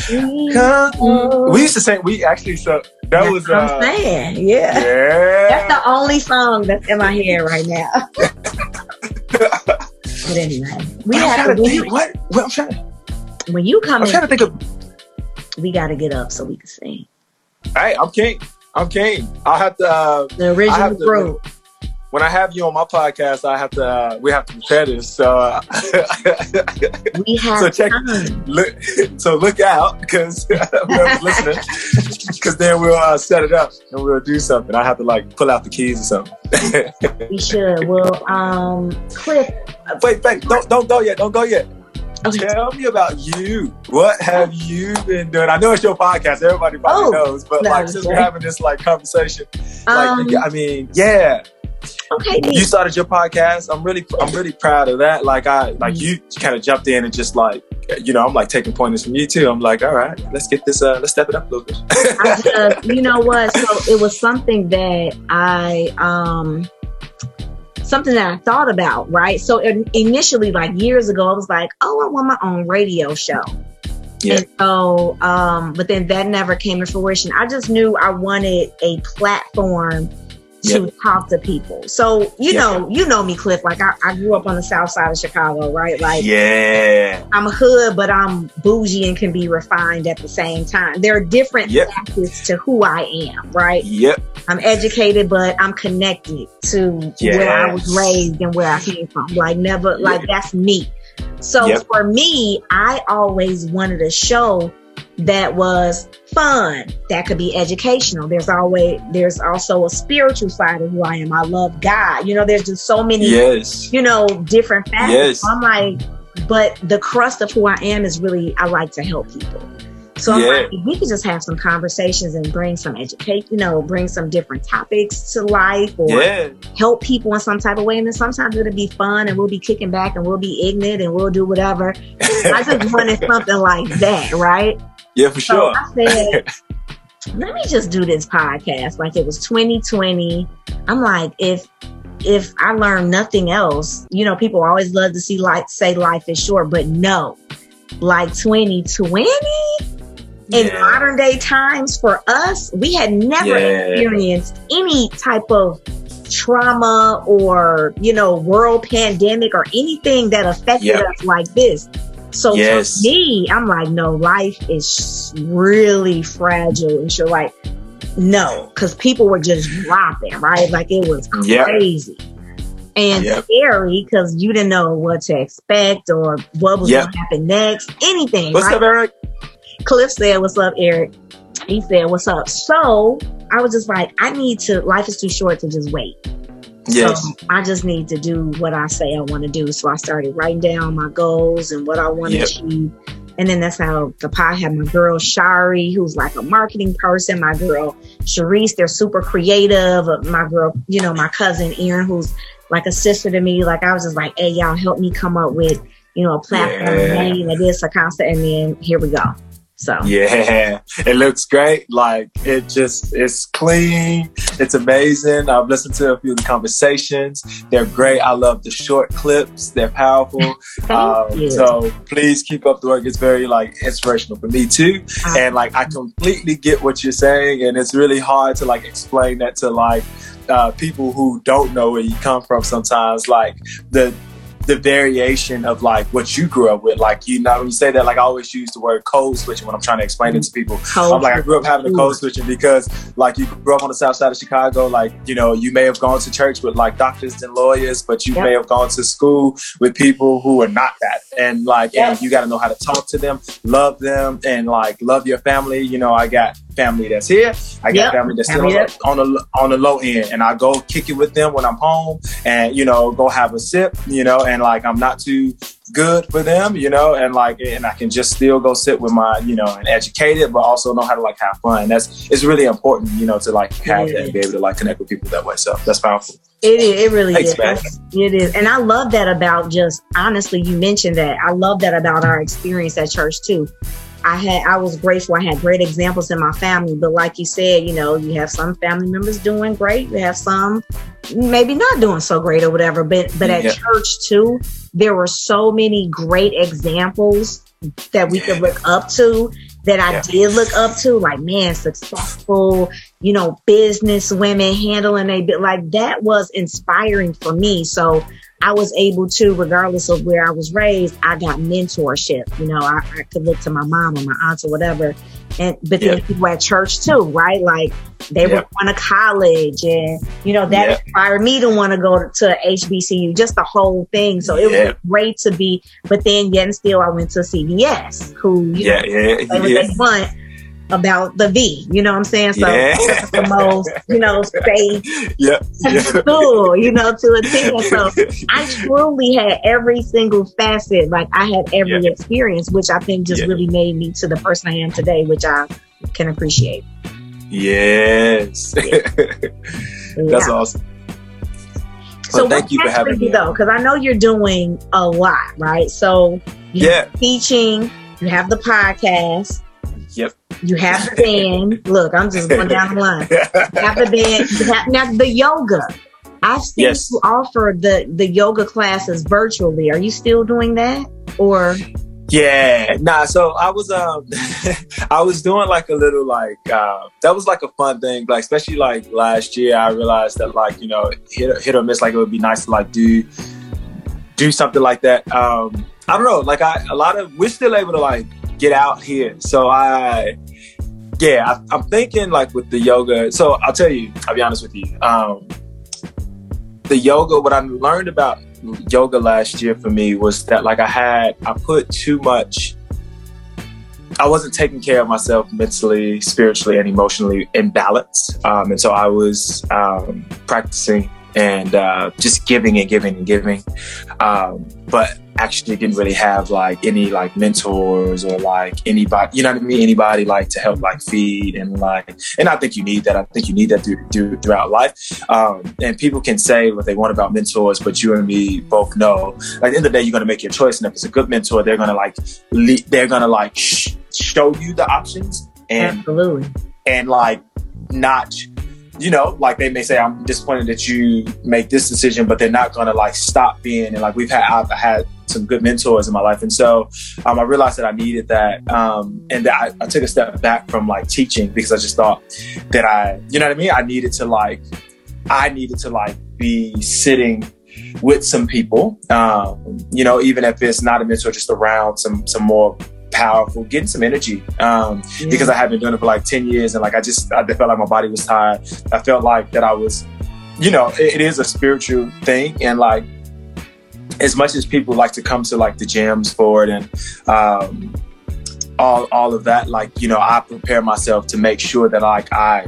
We used to sing. We actually so that that's was. What I'm uh, saying, yeah. Yeah. That's the only song that's in my head right now. but anyway, we have to. Think, what? What I'm trying. When you come, I'm in, trying to think of. We got to get up so we can sing. Hey, I'm king. I'm king. I'll have to. Uh, the original group when I have you on my podcast, I have to uh, we have to prepare this. So uh, we have so check time. look so look out because whoever's listening, because then we'll uh, set it up and we'll do something. I have to like pull out the keys or something. we should. Well, um, Cliff. Wait, wait, don't don't go yet. Don't go yet. Tell me about you. What have you been doing? I know it's your podcast. Everybody probably oh, knows, but like since we're having this like conversation, um, like I mean, yeah. Okay. You started your podcast. I'm really, I'm really proud of that. Like I, like mm-hmm. you kind of jumped in and just like you know, I'm like taking pointers from you too. I'm like, all right, let's get this, uh, let's step it up a little bit. I just, you know what? So it was something that I, um, something that I thought about, right? So in, initially, like years ago, I was like, oh, I want my own radio show. Yeah. And so, um, but then that never came to fruition. I just knew I wanted a platform to Yep. talk to people. So, you Yep. know, you know me, Cliff. Like I, I grew up on the south side of Chicago, right? Like yeah. I'm a hood, but I'm bougie and can be refined at the same time. There are different Yep. facets to who I am, right? Yep. I'm educated, but I'm connected to where I was raised and where I came from. Like never, like that's me. So for me, I always wanted to show that was fun, that could be educational. There's always, there's also a spiritual side of who I am. I love God. You know, there's just so many Yes. you know, different facets. Yes. I'm like, but the crust of who I am is really I like to help people. So I'm Yeah. like, we could just have some conversations and bring some educate, you know, bring some different topics to life or Yeah. help people in some type of way. And then sometimes it'll be fun and we'll be kicking back and we'll be ignorant and we'll do whatever. I just wanted something like that, right? Yeah, for So sure. I said, let me just do this podcast. Like it was 2020. I'm like, if if I learn nothing else, you know, people always love to see like say life is short, but no, like 2020 in Yeah. modern day times for us, we had never Yeah. experienced any type of trauma or you know world pandemic or anything that affected Yep. us like this. So Yes. for me, I'm like, no, life is really fragile, and you're like, no, because people were just dropping, right? Like it was Yep. crazy. And Yep. scary because you didn't know what to expect or what was Yep. going to happen next, anything. What's right? up, Eric? Cliff said, What's up, Eric? He said, What's up? So I was just like, I need to, life is too short to just wait. Yes. So I just need to do what I say I want to do. So I started writing down my goals and what I want to Yep. achieve. And then that's how the pie had my girl Shari, who's like a marketing person, my girl Cherise, they're super creative. My girl, you know, my cousin Erin, who's like a sister to me. Like I was just like, hey, y'all help me come up with, you know, a platform Yeah. name and this, a concept, and then here we go. So Yeah, it looks great. Like it just it's clean. It's amazing. I've listened to a few of the conversations. They're great. I love the short clips. They're powerful. Um, so please keep up the work. It's very like inspirational for me too. And like I completely get what you're saying, and it's really hard to like explain that to like uh, people who don't know where you come from. Sometimes like the the variation of like what you grew up with. Like you know when you say that, like I always use the word code switching when I'm trying to explain it to people. I'm like I grew up having a code switching because like you grew up on the south side of Chicago. Like you know you may have gone to church with like doctors and lawyers, but you Yep. may have gone to school with people who are not that. And like and you got to know how to talk to them, love them, and like love your family. You know I got family that's here. I got Yep. family that's still Family on, the, on the on the low end, and I go kick it with them when I'm home, and you know go have a sip, you know, and like I'm not too good for them, you know, and like and I can just still go sit with my, you know, and educated, but also know how to like have fun. That's it's really important, you know, to like have that and be able to like connect with people that way. So that's powerful. It is. It really Thanks, is. man. It is. And I love that about just honestly, you mentioned that. I love that about our experience at church too. I had I was grateful. I had great examples in my family, but like you said, you know, you have some family members doing great. You have some maybe not doing so great or whatever. But but at Yeah. church too, there were so many great examples that we could look up to that I Yeah. did look up to, like man, successful, you know, business women handling a bit like that was inspiring for me. So I was able to, regardless of where I was raised, I got mentorship. You know, I, I could look to my mom or my aunts or whatever. And but then Yeah. people at church too, right? Like they were going to college and you know, that Yeah. inspired me to want to go to HBCU, just the whole thing. So it was great to be, but then yet and still I went to CVS, who you Yeah, know, yeah, yeah. they want about the V. You know what I'm saying? So Yeah. that's the most, you know, safe yeah, yeah. school, you know, to attend. So I truly had every single facet, like I had every Yeah. experience, which I think just Yeah. really made me to the person I am today, which I can appreciate. yes. Yeah. That's awesome. so thank you for having me. Though, because I know you're doing a lot, right? So yeah, teaching, you have the podcast. Yep. You have the band. Look, I'm just going down the line. You have the band. Have, now the yoga. I've seen yes. you offer the the yoga classes virtually. Are you still doing that, or? Yeah, nah. So I was um, I was doing like a little like uh, that was like a fun thing. Like especially like last year, I realized that like you know hit hit or miss. Like it would be nice to like do do something like that. Um, I don't know. Like I a lot of we're still able to like get out here. So I yeah, I, am thinking like with the yoga. So I'll tell you. I'll be honest with you. Um, the yoga. What I learned about yoga last year for me was that like I had I put too much I wasn't taking care of myself mentally, spiritually, and emotionally in balance. Um, and so I was um, practicing and uh, just giving and giving and giving. Um, but actually didn't really have like any like mentors or like anybody, you know what I mean? Anybody like to help like feed and like, and I think you need that. I think you need that through, through, throughout life. Um, and people can say what they want about mentors, but you and me both know, like at the end of the day, you're going to make your choice. And if it's a good mentor, they're going to like, le- they're going to like sh- show you the options and, Absolutely. and like not you know, like they may say, I'm disappointed that you make this decision, but they're not gonna like stop being. And like we've had, I've had some good mentors in my life, and so um, I realized that I needed that, um, and that I, I, took a step back from like teaching because I just thought that I, you know what I mean, I needed to like, I needed to like be sitting with some people, um, you know, even if it's not a mentor, just around some some more powerful, getting some energy. Um, yeah. because I had been doing it for like 10 years and like I just I felt like my body was tired. I felt like that I was, you know, it, it is a spiritual thing and like as much as people like to come to like the gyms for it and um, all all of that, like, you know, I prepare myself to make sure that like I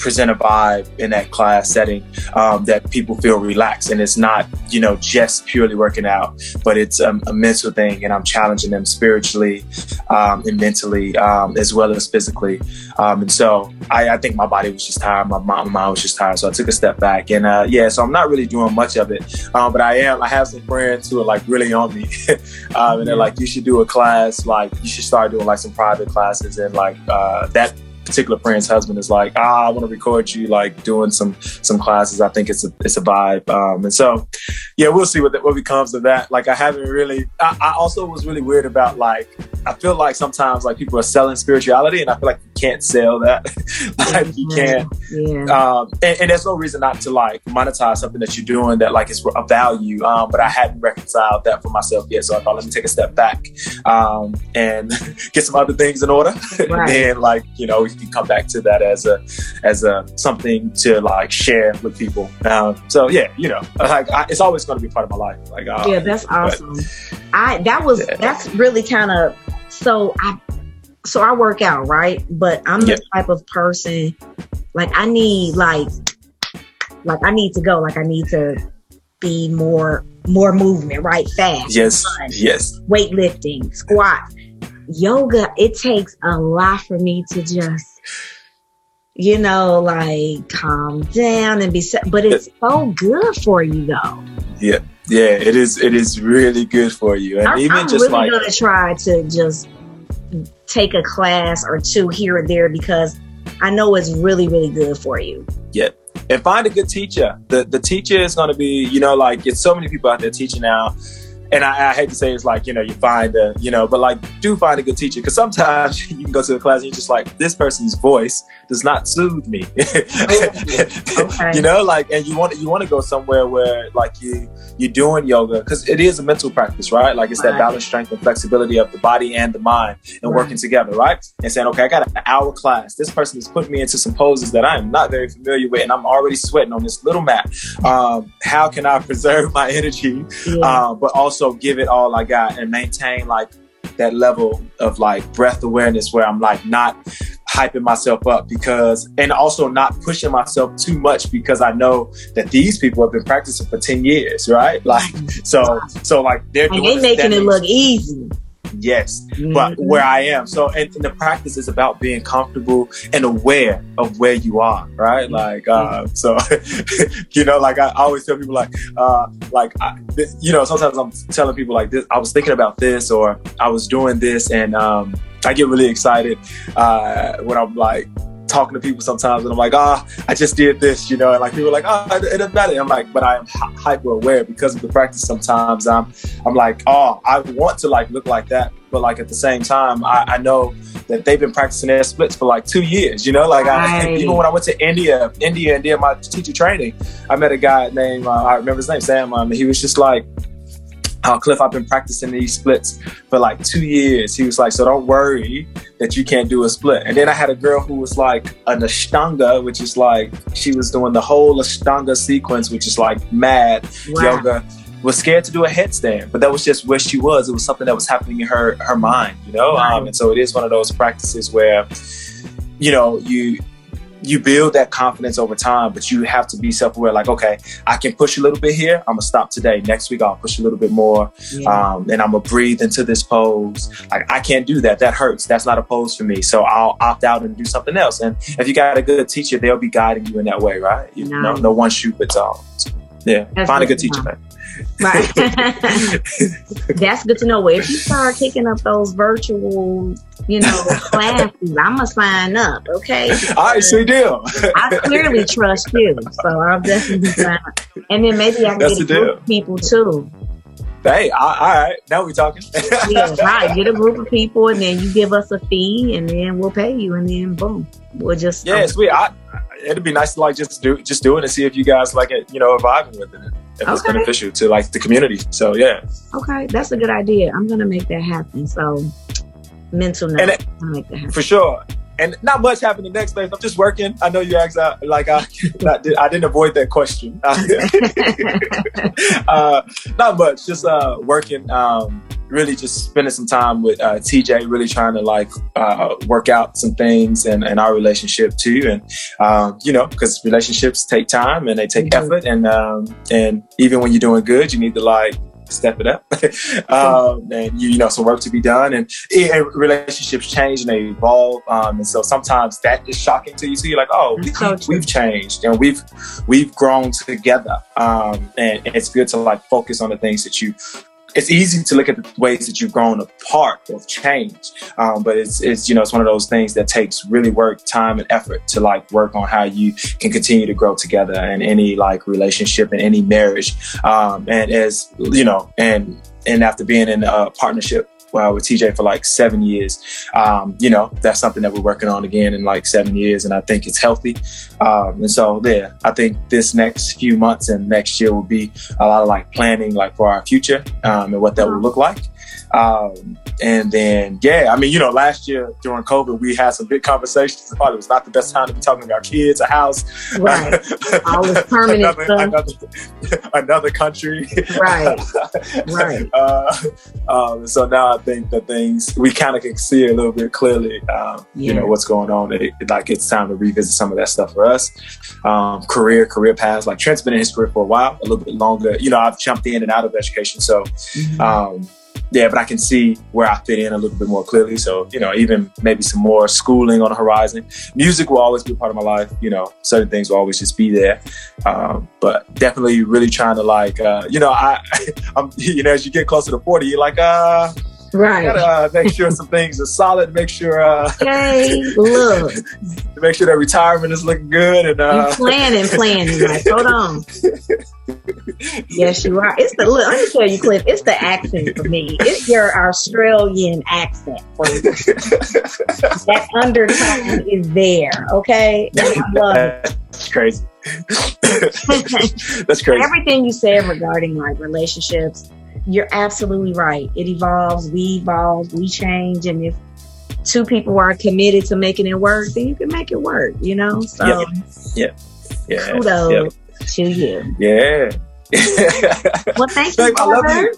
present a vibe in that class setting um, that people feel relaxed. And it's not you know just purely working out but it's um, a mental thing and i'm challenging them spiritually um, and mentally um, as well as physically. Um, and so I, I, think my body was just tired. My, my, mind was just tired. So i took a step back and uh, yeah so i'm not really doing much of it. Um, but i am i have some friends who are like really on me. And they're like you should do a class like you should start doing like some private classes and like uh, that particular friend's husband is like, ah, I want to record you like doing some some classes. I think it's a it's a vibe. Um, and so, yeah, we'll see what what becomes of that. Like, I haven't really. I, I also was really weird about like. I feel like sometimes like people are selling spirituality, and I feel like you can't sell that. like you can't. Yeah. Um, and, and, there's no reason not to like monetize something that you're doing that like is a value. Um, but I hadn't reconciled that for myself yet, so I thought let me take a step back um, and get some other things in order, right. and then like you know can come back to that as a as a something to like share with people. Um, so yeah, you know, like I, it's always going to be part of my life. Like uh, yeah, that's awesome. But, I that was yeah. that's really kind of so I so I work out right, but I'm the type of person like I need like like I need to go like I need to be more more movement right fast yes yes weightlifting squat yoga it takes a lot for me to just you know, like calm down and be set. But it's so good for you, though. Yeah, yeah, it is. It is really good for you, and I'm, even I'm just really like gonna try to just take a class or two here or there because I know it's really, really good for you. Yeah. And find a good teacher. The the teacher is gonna be, you know, like it's so many people out there teaching now and I, I, hate to say it's like you know you find a you know but like do find a good teacher because sometimes you can go to a class and you're just like this person's voice does not soothe me okay. you know like and you want you want to go somewhere where like you you're doing yoga because it is a mental practice right like it's right. that balance strength and flexibility of the body and the mind and right. working together right and saying okay I got an hour class this person is putting me into some poses that I'm not very familiar with and I'm already sweating on this little mat um, how can I preserve my energy yeah. uh, but also also give it all I got and maintain like that level of like breath awareness where I'm like not hyping myself up because and also not pushing myself too much because I know that these people have been practicing for 10 years, right? Like so so like they're and they making it look easy. Yes, Mhm. but where I am. So, and, and the practice is about being comfortable and aware of where you are, right? Like, uh, so, you know, like I, always tell people, like, uh, like, I, th- you know, sometimes I'm telling people like this. I was thinking about this, or I was doing this, and um, I get really excited uh, when I'm like talking to people sometimes, and I'm like, ah, I just did this, you know, and like people are like, ah, it, it doesn't matter. I'm like, but I am hy- hyper aware because of the practice. Sometimes I'm, I'm like, oh, I want to like look like that, but like at the same time, I, I know that they've been practicing their splits for like two years, you know, like I, even when I went to India, India and did my teacher training, I met a guy named, uh, I remember his name, Sam. Um, he was just like, uh, Cliff, I've been practicing these splits for like two years. He was like, so don't worry that you can't do a split. And then I had a girl who was like an Ashtanga, which is like, she was doing the whole Ashtanga sequence, which is like mad Wow. yoga. Was scared to do a headstand, but that was just where she was. It was something that was happening in her her mind, you know. Right. Um, and so it is one of those practices where, you know, you you build that confidence over time, but you have to be self aware. Like, okay, I can push a little bit here. I'm gonna stop today. Next week I'll push a little bit more, Yeah. um, and I'm gonna breathe into this pose. Like, I can't do that. That hurts. That's not a pose for me. So I'll opt out and do something else. And if you got a good teacher, they'll be guiding you in that way, right? You know, no one shoe fits all. So, yeah, That's find a good teacher, man. Right. That's good to know. Well, if you start kicking up those virtual, you know, classes, I'm gonna sign up. Okay. All right, sweet deal. I clearly trust you, so I'll definitely sign up. And then maybe I can That's get a group of people too. hey, all all right, now we talking. Yeah, right. Get a group of people, and then you give us a fee, and then we'll pay you, and then boom, we'll just um, Yeah, sweet. I, it'd be nice to like just do just do it and see if you guys like it, you know, vibing with it. If it's beneficial to like the community. So yeah. Okay, that's a good idea. I'm gonna make that happen. So, mental note, it- make that happen. For sure. And not much happened the next day. I'm just working. I know you asked that. Like I, not, I didn't avoid that question. uh, not much. Just uh, working. Um, really, just spending some time with uh, TJ. Really trying to like uh, work out some things and, and our relationship too. And um, you know, because relationships take time and they take Mhm. effort. And um, and even when you're doing good, you need to like step it up. um, and you, you know, some work to be done. And, and relationships change and they evolve. Um, and so sometimes that is shocking to you. So you're like, oh, we, That's so true. we've changed and we've we've grown together. Um, and it's good to like focus on the things that you. It's easy to look at the ways that you've grown apart of change, um, but it's it's you know it's one of those things that takes really work, time, and effort to like work on how you can continue to grow together in any like relationship in any marriage um, and as you know, and and after being in a partnership uh, with TJ for like seven years, um, you know, that's something that we're working on again in like seven years, and I think it's healthy. Um, and so, yeah, I think this next few months and next year will be a lot of like planning, like for our future um, and what that will look like. Um, and then, yeah, I mean, you know, last year during COVID, we had some big conversations. Probably was not the best time to be talking about kids, a house, Right. All this permanent another, another, another country. Right. Right. Uh, um, so now I think that things we kind of can see a little bit clearly. Um, You know what's going on. It, like it's time to revisit some of that stuff for us. Um, career, career paths. Like Trent's been in his career for a while, a little bit longer. You know, I've jumped in and out of education, so Mhm. Yeah, but I can see where I fit in a little bit more clearly. So, you know, even maybe some more schooling on the horizon. Music will always be a part of my life. You know, certain things will always just be there. Um, but definitely really trying to like, uh, you know, I, I'm, you know, as you get closer to 40, you're like, uh, right. gotta uh, make sure some things are solid, make sure, uh, Okay, look, make sure that retirement is looking good. And, uh, planning, planning. Like, hold on. Yes, you are. It's the look. Let me tell you, Cliff. It's the accent for me. It's your Australian accent. That undertone is there. Okay, And I love it. that's crazy. that's crazy. Everything you said regarding like relationships, you're absolutely right. It evolves. We evolve. We change, and if two people are committed to making it work, then you can make it work. You know. So Yeah. yeah. kudos to you. Yeah. Well, thank you. Babe, I love you.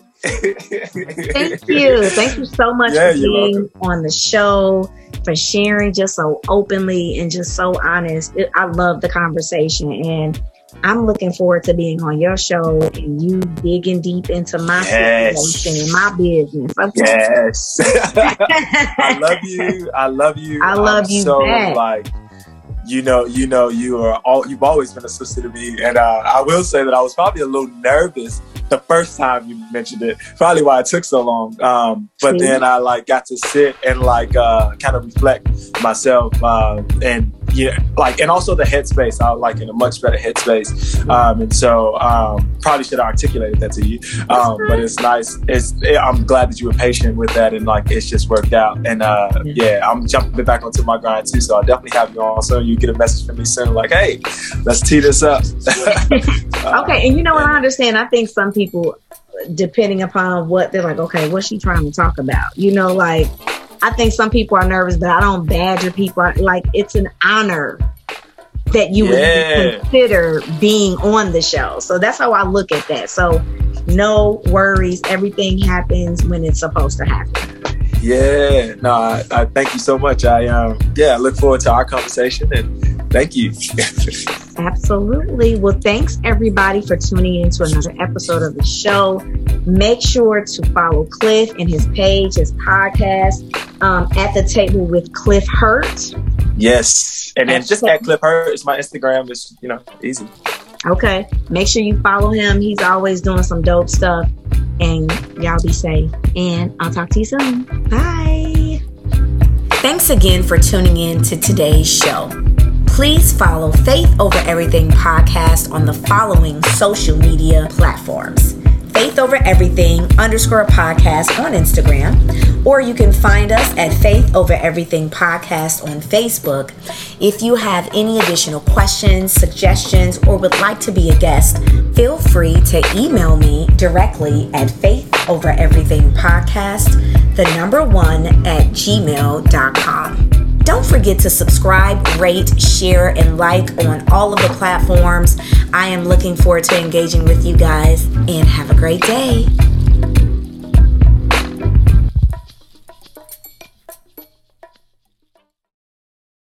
Thank you. Thank you so much Yeah, for being on the show, for sharing just so openly and just so honest. It, I love the conversation. And I'm looking forward to being on your show and you digging deep into my yes. situation and my business. Okay? Yes. I love you. I love you. I love I'm you. So back. like you know, you know, you are all you've always been a sister to me. And uh, I will say that I was probably a little nervous the first time you mentioned it. Probably why it took so long. Um, but then I like got to sit and like uh, kind of reflect myself uh, and yeah, like and also the headspace. I was like in a much better headspace, um, and so um, probably should have articulated that to you. Um, but it's nice. It's it, I'm glad that you were patient with that, and like it's just worked out. And uh, yeah, I'm jumping back onto my grind too. So I'll definitely have you on. So you get a message from me soon, like, hey, let's tee this up. okay, and you know what I understand. I think some people, depending upon what they're like, okay, what's she trying to talk about? You know, like I think some people are nervous, but I don't badger people. Like it's an honor that you yeah. would consider being on the show. So that's how I look at that. So no worries. Everything happens when it's supposed to happen. Yeah, no, I, I thank you so much. I um, yeah, I look forward to our conversation and thank you. Absolutely. Well, thanks everybody for tuning in to another episode of the show. Make sure to follow Cliff and his page, his podcast, um, at the table with Cliff Hurt. Yes, and then just at Cliff Hurt. It's my Instagram. It's you know easy. Okay. Make sure you follow him. He's always doing some dope stuff. And y'all be safe. And I'll talk to you soon. Bye. Thanks again for tuning in to today's show. Please follow Faith Over Everything podcast on the following social media platforms. Faith Over Everything underscore podcast on Instagram, or you can find us at Faith Over Everything podcast on Facebook. If you have any additional questions, suggestions, or would like to be a guest, feel free to email me directly at Faith Over Everything podcast, the number one at gmail.com. Don't forget to subscribe, rate, share, and like on all of the platforms. I am looking forward to engaging with you guys and have a great day.